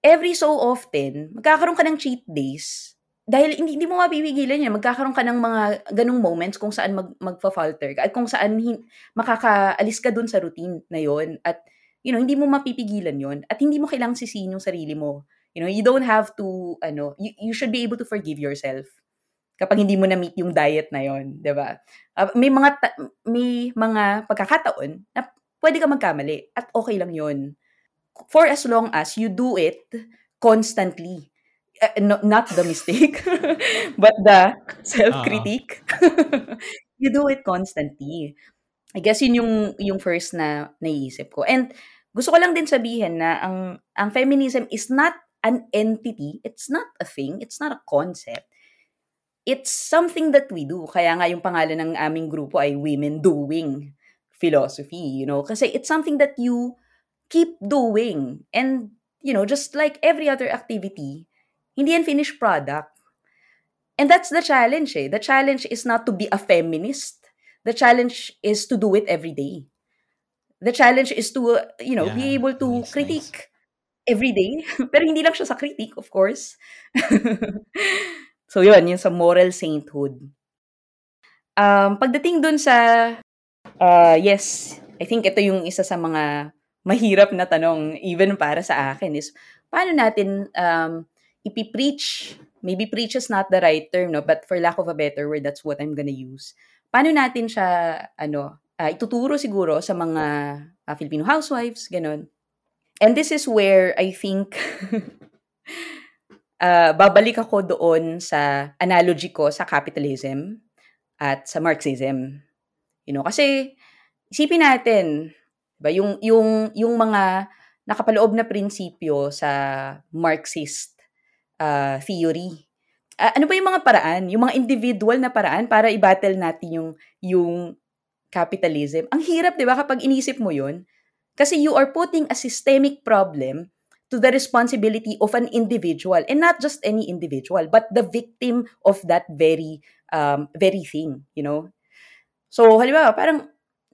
S3: Every so often, magkakaroon ka ng cheat days dahil hindi, hindi mo mapipigilan yan, magkakaroon ka ng mga ganong moments kung saan mag, magfa-falter ka at kung saan hin, makakaalis ka dun sa routine na yon at you know, hindi mo mapipigilan yon at hindi mo kailangang sisihin yung sarili mo. You know, you don't have to, ano, you, you should be able to forgive yourself kapag hindi mo na-meet yung diet na yon, 'di ba? Uh, may mga ta- may mga pagkakataon na pwede ka magkamali at okay lang yon. For as long as you do it constantly uh, no, not the mistake, [LAUGHS] but the self-critique. Uh-huh. [LAUGHS] you do it constantly. I guess yun yung, yung first na naiisip ko. And gusto ko lang din sabihin na ang, ang feminism is not an entity, it's not a thing, it's not a concept. It's something that we do. Kaya nga yung pangalan ng aming grupo ay Women Doing Philosophy, you know? Kasi it's something that you keep doing. And, you know, just like every other activity, hindi yan finished product. And that's the challenge eh. The challenge is not to be a feminist. The challenge is to do it every day. The challenge is to, you know, yeah, be able to critique nice. every day. [LAUGHS] Pero hindi lang siya sa critique, of course. [LAUGHS] so yun, yun sa moral sainthood. Um, pagdating dun sa, uh, yes, I think ito yung isa sa mga mahirap na tanong even para sa akin is, paano natin um, ipipreach, maybe preach is not the right term, no? But for lack of a better word, that's what I'm gonna use. Paano natin siya, ano, uh, ituturo siguro sa mga uh, Filipino housewives, ganun. And this is where I think uh, [LAUGHS] babalik ako doon sa analogy ko sa capitalism at sa Marxism. You know, kasi isipin natin, ba yung yung yung mga nakapaloob na prinsipyo sa Marxist uh, theory. Uh, ano ba yung mga paraan, yung mga individual na paraan para i-battle natin yung, yung capitalism? Ang hirap, di ba, kapag inisip mo yun? Kasi you are putting a systemic problem to the responsibility of an individual and not just any individual but the victim of that very um very thing you know so halimbawa parang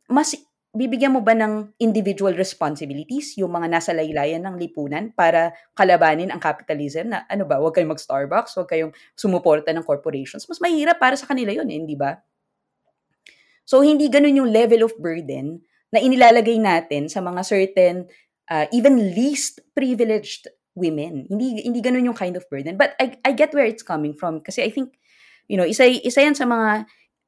S3: mas bibigyan mo ba ng individual responsibilities yung mga nasa laylayan ng lipunan para kalabanin ang capitalism na ano ba, huwag kayong mag-Starbucks, huwag kayong sumuporta ng corporations. Mas mahirap para sa kanila yun, eh, hindi ba? So, hindi ganun yung level of burden na inilalagay natin sa mga certain, uh, even least privileged women. Hindi hindi ganun yung kind of burden. But I, I get where it's coming from kasi I think, you know, isa, isa yan sa mga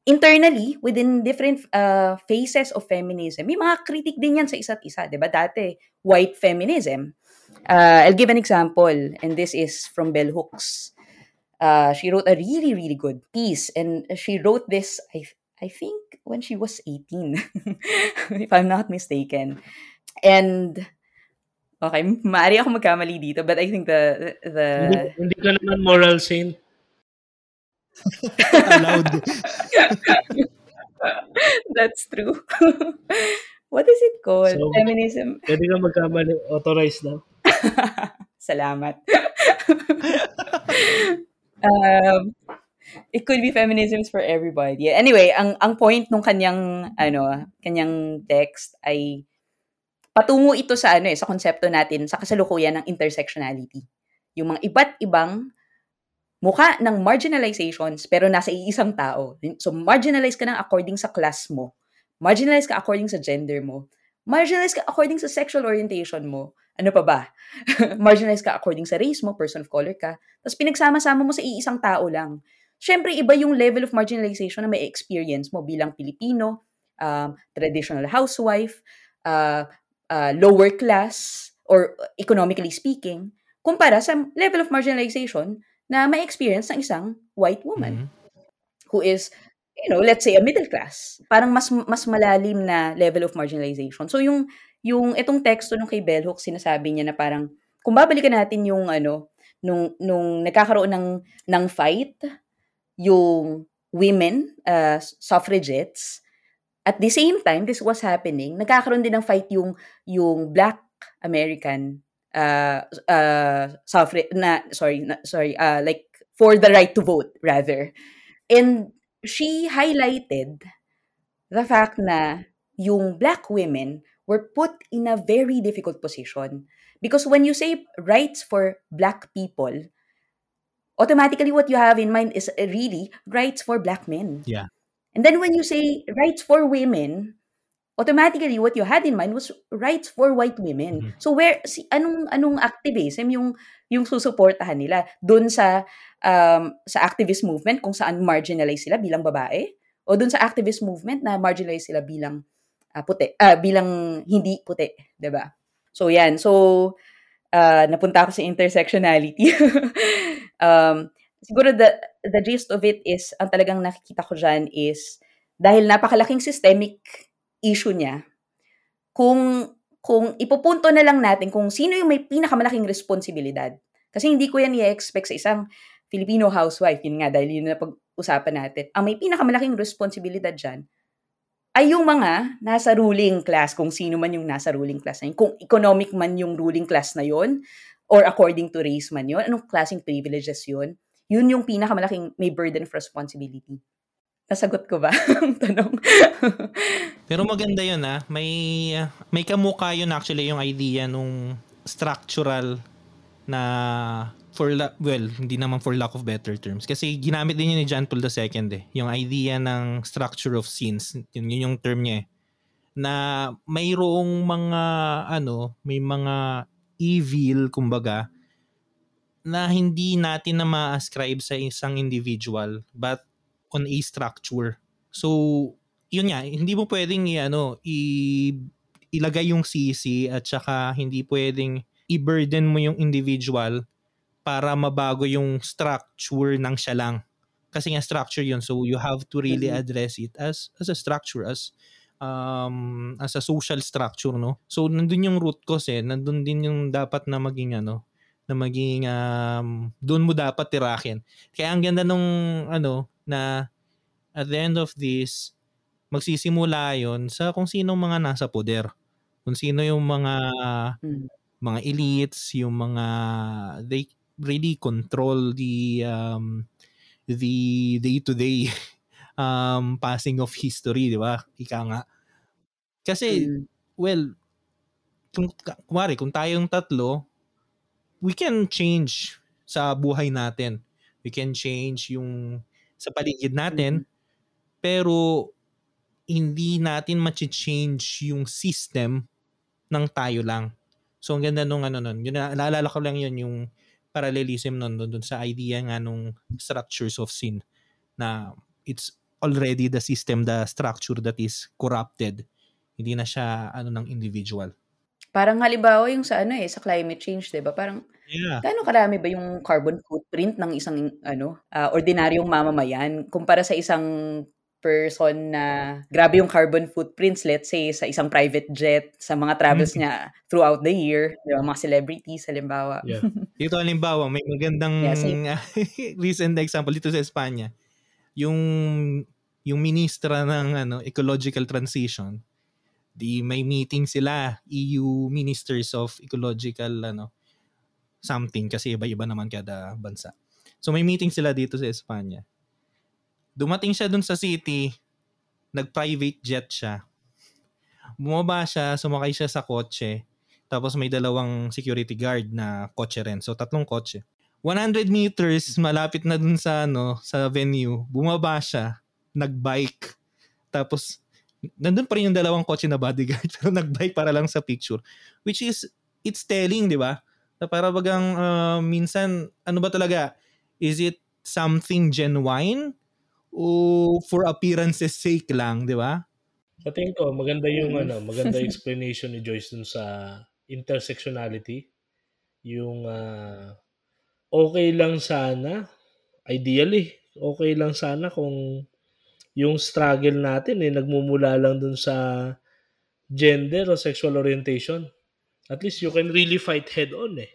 S3: internally, within different uh, phases of feminism, may mga critic din yan sa isa't isa. ba diba? Dati, white feminism. Uh, I'll give an example, and this is from Bell Hooks. Uh, she wrote a really, really good piece, and she wrote this, I, I think, when she was 18, [LAUGHS] if I'm not mistaken. And, okay, maaari ako magkamali dito, but I think the... the
S1: hindi, hindi ka naman moral saint. [LAUGHS]
S2: Allowed. [LAUGHS]
S3: That's true. [LAUGHS] What is it called? So, Feminism.
S1: Pwede ka magkamali. Authorized daw.
S3: Salamat. um, it could be feminisms for everybody. Anyway, ang ang point nung kanyang ano, kanyang text ay patungo ito sa ano eh, sa konsepto natin sa kasalukuyan ng intersectionality. Yung mga iba't ibang mukha ng marginalizations pero nasa iisang tao. So, marginalize ka na according sa class mo. Marginalize ka according sa gender mo. Marginalize ka according sa sexual orientation mo. Ano pa ba? [LAUGHS] marginalize ka according sa race mo, person of color ka. Tapos pinagsama-sama mo sa iisang tao lang. Siyempre, iba yung level of marginalization na may experience mo bilang Pilipino, um, traditional housewife, uh, uh, lower class, or economically speaking, kumpara sa level of marginalization na may experience ng isang white woman mm-hmm. who is you know, let's say a middle class. Parang mas mas malalim na level of marginalization. So yung yung itong teksto nung kay Bell Hooks sinasabi niya na parang kung babalikan natin yung ano nung nung nagkakaroon ng ng fight yung women uh, suffragettes at the same time this was happening nagkakaroon din ng fight yung yung black American uh, uh, suffrage na sorry na, sorry uh, like for the right to vote rather. And she highlighted the fact na yung black women were put in a very difficult position. Because when you say rights for black people automatically what you have in mind is really rights for black men.
S2: Yeah.
S3: And then when you say rights for women automatically what you had in mind was rights for white women. Mm-hmm. So where si anong anong activism yung yung susuportahan nila doon sa um, sa activist movement kung saan marginalized sila bilang babae o doon sa activist movement na marginalized sila bilang uh, puti uh, bilang hindi puti, 'di ba? So yan. So uh, napunta ako sa intersectionality. [LAUGHS] um, siguro the the gist of it is ang talagang nakikita ko diyan is dahil napakalaking systemic issue niya, kung kung ipupunto na lang natin kung sino yung may pinakamalaking responsibilidad. Kasi hindi ko yan i-expect sa isang Filipino housewife, yun nga, dahil yun na pag-usapan natin. Ang may pinakamalaking responsibilidad dyan, ay yung mga nasa ruling class, kung sino man yung nasa ruling class na yun. Kung economic man yung ruling class na yun, or according to race man yun, anong klaseng privileges yun, yun yung pinakamalaking may burden of responsibility. Nasagot ko ba ang [LAUGHS] tanong?
S2: Pero maganda 'yun ah. May may kamukha 'yun actually yung idea nung structural na for la- well, hindi naman for lack of better terms kasi ginamit din yun ni John Paul II eh. Yung idea ng structure of sins, yun, yun yung term niya eh. Na mayroong mga ano, may mga evil kumbaga na hindi natin na ma-ascribe sa isang individual but on a structure. So, yun nga, hindi mo pwedeng i-ano, i ilagay yung CC at saka hindi pwedeng i-burden mo yung individual para mabago yung structure ng siya lang. Kasi nga structure yun. So you have to really mm-hmm. address it as as a structure as um as a social structure, no? So nandun yung root cause eh. Nandun din yung dapat na maging ano, na maging um, doon mo dapat tirakin. Kaya ang ganda nung ano na at the end of this magsisimula yon sa kung sino mga nasa poder. Kung sino yung mga hmm. mga elites, yung mga they really control the um the day to day um passing of history, di ba? Ika nga. Kasi,
S3: Mm.
S2: well, kung, kumari, kung tayong tatlo, we can change sa buhay natin. We can change yung sa paligid natin, pero hindi natin ma-change yung system ng tayo lang. So, ang ganda nung ano nun. Yun, naalala ko lang yun, yung parallelism nun, dun, dun sa idea nga nung structures of sin na it's already the system, the structure that is corrupted. Hindi na siya ano ng individual.
S3: Parang halimbawa yung sa ano eh, sa climate change, 'di ba? Parang
S2: Yeah.
S3: gaano karami ba yung carbon footprint ng isang ano, ah, ordinaryong mamamayan kumpara sa isang person na grabe yung carbon footprints, let's say, sa isang private jet, sa mga travels
S2: Mm.
S3: niya throughout the year, 'di ba? Mga celebrities, halimbawa.
S1: Yeah. [LAUGHS]
S2: Dito halimbawa, may magandang
S3: Yeah, same. [LAUGHS]
S2: recent example dito sa Espanya. Yung yung ministra ng ano ecological transition, di may meeting sila EU ministers of ecological ano something kasi iba-iba naman kada bansa. So may meeting sila dito sa Espanya. Dumating siya dun sa city, nag-private jet siya. Bumaba siya, sumakay siya sa kotse, tapos may dalawang security guard na kotse rin. So tatlong kotse. 100 meters malapit na dun sa ano sa venue, bumaba siya, nagbike. Tapos nandun pa rin yung dalawang kotse na bodyguard [LAUGHS] pero nagbike para lang sa picture. Which is it's telling, 'di ba? Na para bagang uh, minsan ano ba talaga is it something genuine o for appearances sake lang, 'di ba?
S1: Sa tingin ko, maganda yung ano, maganda explanation ni Joyce dun sa intersectionality. Yung ah, okay lang sana, ideally, okay lang sana kung yung struggle natin eh, nagmumula lang dun sa gender o sexual orientation. At least you can really fight head on eh.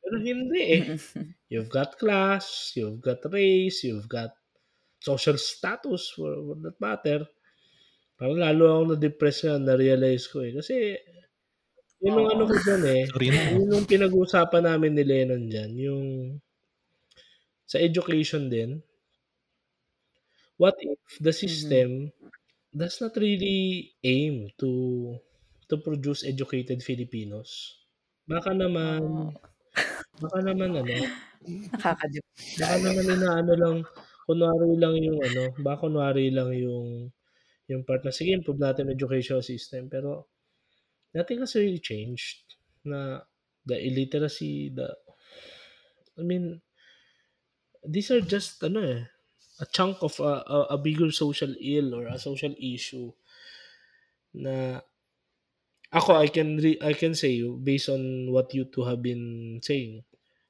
S1: Pero hindi eh. You've got class, you've got race, you've got social status for, for that matter. Parang lalo ako na-depress nga, na-realize ko eh. Kasi, yun yung ano ko dyan eh.
S2: Sorry na.
S1: Yun yung pinag-uusapan namin ni Lennon dyan. Yung sa education din. What if the system does not really aim to to produce educated Filipinos? Baka naman,
S3: Oo.
S1: baka naman ano, [LAUGHS]
S3: Nakakadip.
S1: baka naman inaano lang, kunwari lang yung ano, baka kunwari lang yung yung part na sige, improve natin yung education system. Pero, nothing has really changed. Na, the illiteracy, the, I mean, these are just, ano eh, a chunk of a, a, a bigger social ill or a social issue na ako I can re, I can say based on what you two have been saying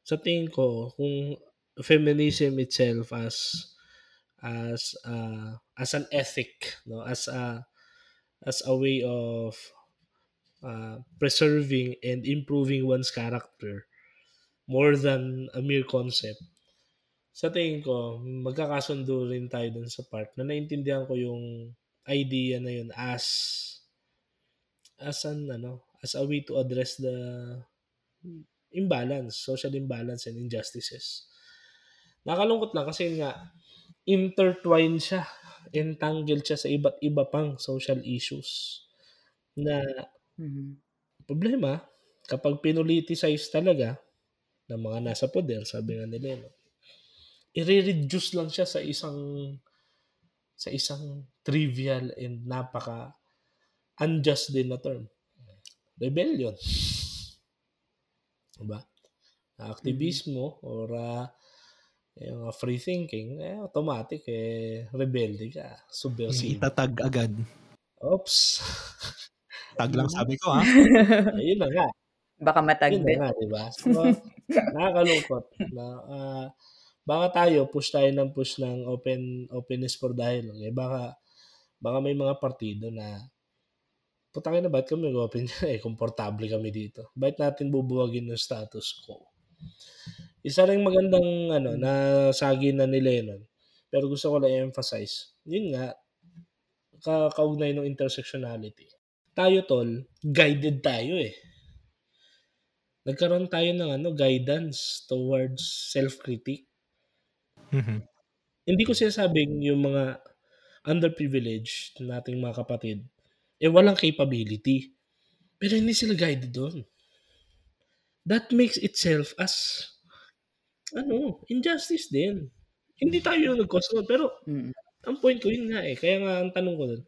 S1: sa tingin ko kung feminism itself as as uh, as an ethic no as a as a way of uh, preserving and improving one's character more than a mere concept sa tingin ko magkakasundo rin tayo dun sa part na naintindihan ko yung idea na yun as as an ano as a way to address the imbalance social imbalance and injustices nakalungkot lang kasi nga intertwined siya entangled siya sa iba't iba pang social issues na
S3: Mhm.
S1: problema kapag pinoliticize talaga ng mga nasa poder sabi nga nila no, i-reduce lang siya sa isang sa isang trivial and napaka unjust din na term rebellion diba aktivismo or uh, yung uh, free thinking eh automatic eh rebelde ka subversive
S2: Itatag agad.
S1: oops
S2: Tag lang sabi ko ha.
S1: ayun na nga
S3: Baka
S1: Yun
S3: matagbe.
S1: na nga, di ba? So, [LAUGHS] nakakalungkot na ah, baka tayo push tayo ng push ng open openness for dialogue. Eh baka baka may mga partido na putangin na ba't kami open [LAUGHS] eh komportable kami dito. Bakit natin bubuwagin yung status quo? Isa ring magandang ano na sagi na ni Lennon. Pero gusto ko lang i-emphasize. Yun nga ka kaugnay ng intersectionality. Tayo tol, guided tayo eh nagkaroon tayo ng ano guidance towards self-critique.
S2: Mhm.
S1: Hindi ko sinasabing yung mga underprivileged nating mga kapatid eh walang capability. Pero hindi sila guided doon. That makes itself as ano, injustice din. Hindi tayo yung nag-cause nun, pero
S3: Mm.
S1: ang point ko yun nga eh. Kaya nga ang tanong ko dun,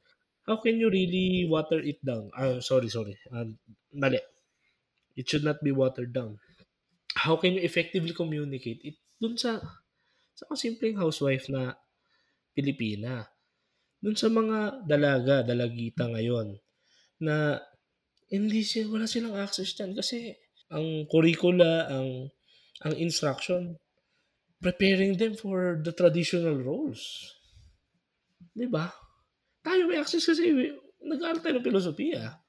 S1: how can you really water it down? Ah, sorry, sorry. Ah, mali. It should not be watered down. How can you effectively communicate it dun sa sa simpleng housewife na Pilipina? Dun sa mga dalaga, dalagita ngayon na hindi sila, wala silang access dyan kasi ang curricula, ang ang instruction, preparing them for the traditional roles. Di ba? Tayo may access kasi nag-aaral tayo ng filosofiya.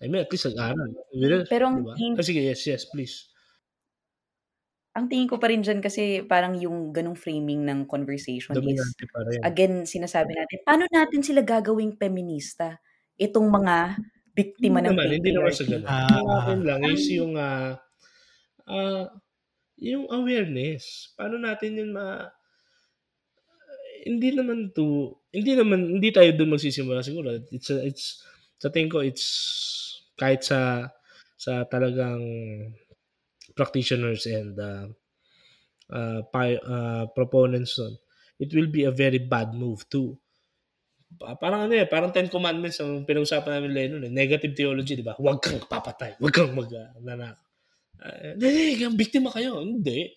S1: I mean, at least nag-aaral.
S3: Pero
S1: diba? Ah, sige, yes, yes, please.
S3: Ang tingin ko pa rin dyan kasi parang yung ganong framing ng conversation is,
S1: Dominante pa rin.
S3: again, sinasabi natin, paano natin sila gagawing feminista? Itong mga biktima
S1: Hindi
S3: ng
S1: naman, hindi naman sa ganun.
S2: Ah,
S1: akin lang is yung ah ah, yung awareness. Paano natin yun ma hindi naman to hindi naman hindi tayo doon magsisimula siguro. It's a, it's sa tingin ko it's kahit sa sa talagang practitioners and uh, uh, pi- uh, proponents nun, it will be a very bad move too. Pa- Parang ano eh, parang Ten Commandments ang pinag-usapan namin Lennon eh. Negative theology, di ba? Huwag kang papatay. Huwag kang mag uh, nanak. Uh, hindi, uh, biktima kayo. Hindi.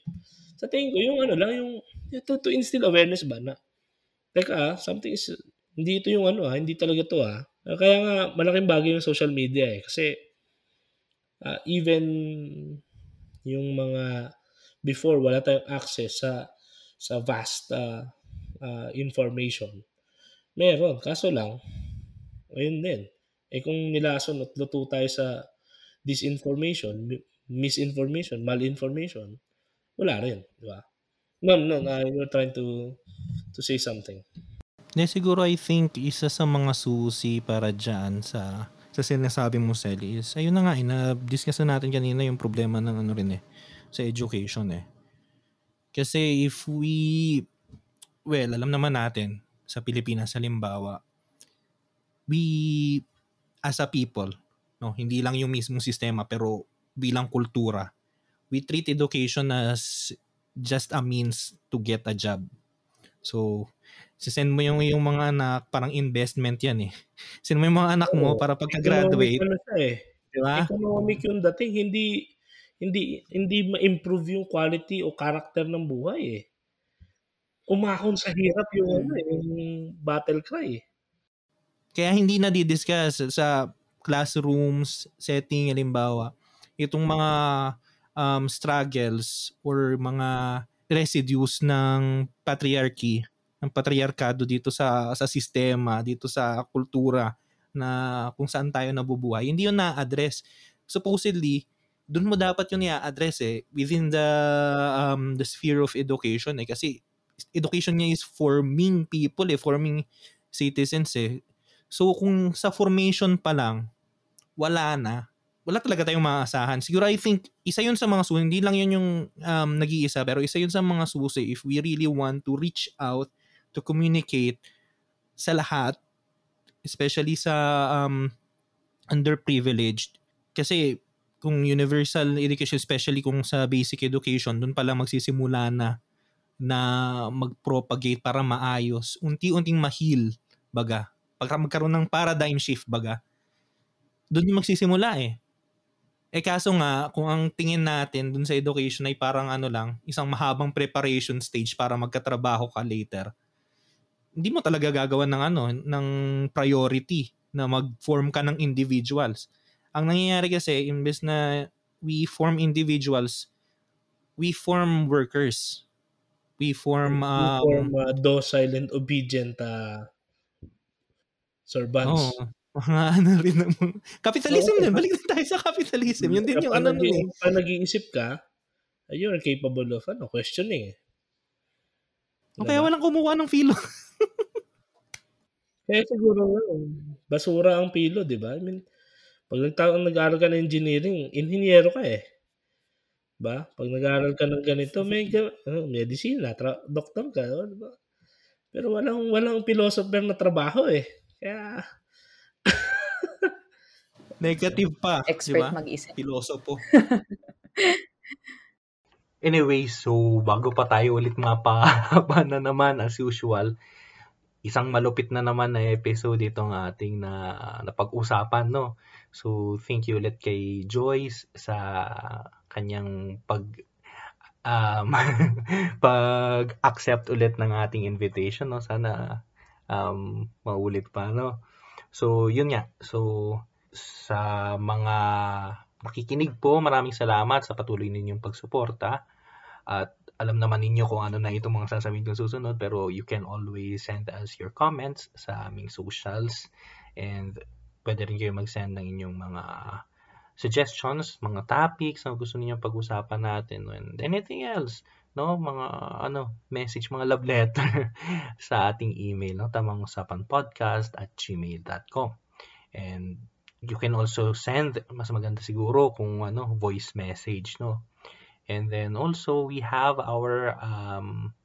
S1: Sa tingin ko, yung ano lang, yung, yung to, to instill awareness ba na, teka ah, something is, hindi ito yung ano ah, hindi talaga to ah. Kaya nga, malaking bagay yung social media eh. Kasi, uh, even yung mga before wala tayong access sa sa vast uh, uh, information. Meron, kaso lang ayun din. Eh kung nilason at luto tayo sa disinformation, mi- misinformation, malinformation, wala rin, di ba? No, no, uh, you're trying to to say something.
S2: Hindi, siguro I think isa sa mga susi para dyan sa sa sinasabi mo, Sel, is ayun na nga, ina-discuss na natin kanina yung problema ng ano rin eh, sa education eh. Kasi if we, well, alam naman natin, sa Pilipinas, halimbawa, we, as a people, no, hindi lang yung mismong sistema, pero bilang kultura, we treat education as just a means to get a job. So, sisend mo yung, yung mga anak, parang investment yan eh. [LAUGHS] Send mo yung mga anak mo para
S1: Economic
S2: pagka-graduate,
S1: ano siya eh.
S2: di ba?
S1: Economic yung dating, hindi hindi hindi ma-improve yung quality o character ng buhay eh. Umahon sa hirap yung ano eh, yung battle cry eh.
S2: Kaya hindi na didiscuss sa classrooms, setting, halimbawa, itong mga um, struggles or mga residues ng patriarchy, ng patriarkado dito sa sa sistema, dito sa kultura na kung saan tayo nabubuhay. Hindi yun na-address. Supposedly, doon mo dapat yun i-address eh within the um, the sphere of education eh kasi education niya is forming people eh forming citizens eh So kung sa formation pa lang, wala na, wala talaga tayong maaasahan. Siguro I think isa yun sa mga susi, hindi lang yun yung um, nag-iisa, pero isa yun sa mga susi if we really want to reach out to communicate sa lahat, especially sa um, underprivileged. Kasi kung universal education, especially kung sa basic education, doon pala magsisimula na na mag-propagate para maayos, unti-unting mahil, baga, pagka magkaroon ng paradigm shift baga, doon yung magsisimula eh. Eh kaso nga, kung ang tingin natin dun sa education ay parang ano lang, isang mahabang preparation stage para magkatrabaho ka later, hindi mo talaga gagawan ng ano, ng priority na mag-form ka ng individuals. Ang nangyayari kasi, imbes na we form individuals, we form workers. We form,
S1: You
S2: um,
S1: form uh, docile and obedient uh, servants.
S2: Oo. Mga [LAUGHS] ano rin naman. Capitalism
S1: Oo.
S2: din. Balik na tayo sa capitalism. Yun din yung ano nun eh.
S1: Pag nag-iisip ka, uh, you're capable of ano, questioning eh.
S2: O kaya walang kumuha ng filo. [LAUGHS]
S1: Kaya siguro nga, basura ang pilo, di ba? I mean, pag nagta- nag-aaral ka ng engineering, inhinyero ka eh. Ba? Pag nag-aaral ka ng ganito, may ano, medicina, tra- doktor ka, oh, di ba? Pero walang walang philosopher na trabaho eh. Kaya [LAUGHS]
S4: Negative pa, di
S3: Expert
S4: ba?
S3: mag-isip.
S4: Pilosopo. [LAUGHS]
S2: Anyway, so bago pa tayo ulit mapa na naman as usual, isang malupit na naman na episode itong ating na napag-usapan, no? So, thank you ulit kay Joyce sa kanyang pag um, [LAUGHS] pag-accept ulit ng ating invitation, no? Sana um, maulit pa, no? So, yun nga. So, sa mga nakikinig po, maraming salamat sa patuloy ninyong pagsuporta. At alam naman ninyo kung ano na itong mga sasabihin kong susunod, pero you can always send us your comments sa aming socials. And pwede rin kayo mag-send ng inyong mga suggestions, mga topics na gusto niyo pag-usapan natin and anything else, no? Mga ano, message, mga love letter [LAUGHS] sa ating email, no? Tamang at gmail.com. And you can also send, mas maganda siguro kung ano, voice message, no? And then also we have our um,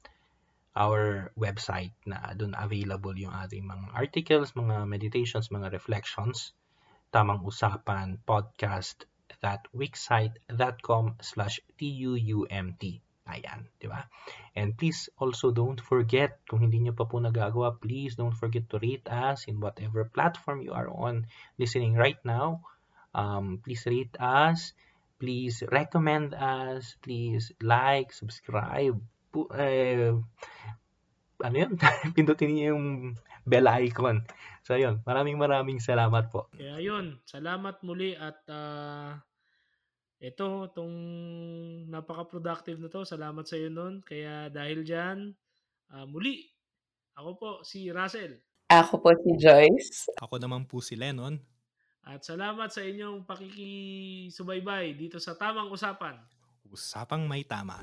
S2: our website na doon available yung ating mga articles, mga meditations, mga reflections. Tamang Usapan Podcast that wixsite.com slash tuumt. Ayan, di ba? And please also don't forget, kung hindi nyo pa po nagagawa, please don't forget to rate us in whatever platform you are on listening right now. Um, please rate us please recommend us, please like, subscribe. Pu- eh, ano yun? [LAUGHS] Pindutin niyo yung bell icon. So, yun. Maraming maraming salamat po.
S1: Kaya yun, salamat muli at uh, ito, itong napaka-productive na to, salamat sa iyo nun. Kaya dahil dyan, uh, muli, ako po si Russell.
S3: Ako po si Joyce.
S4: Ako naman po si Lennon.
S1: At salamat sa inyong pakikisubaybay dito sa Tamang Usapan.
S4: Usapang may tama.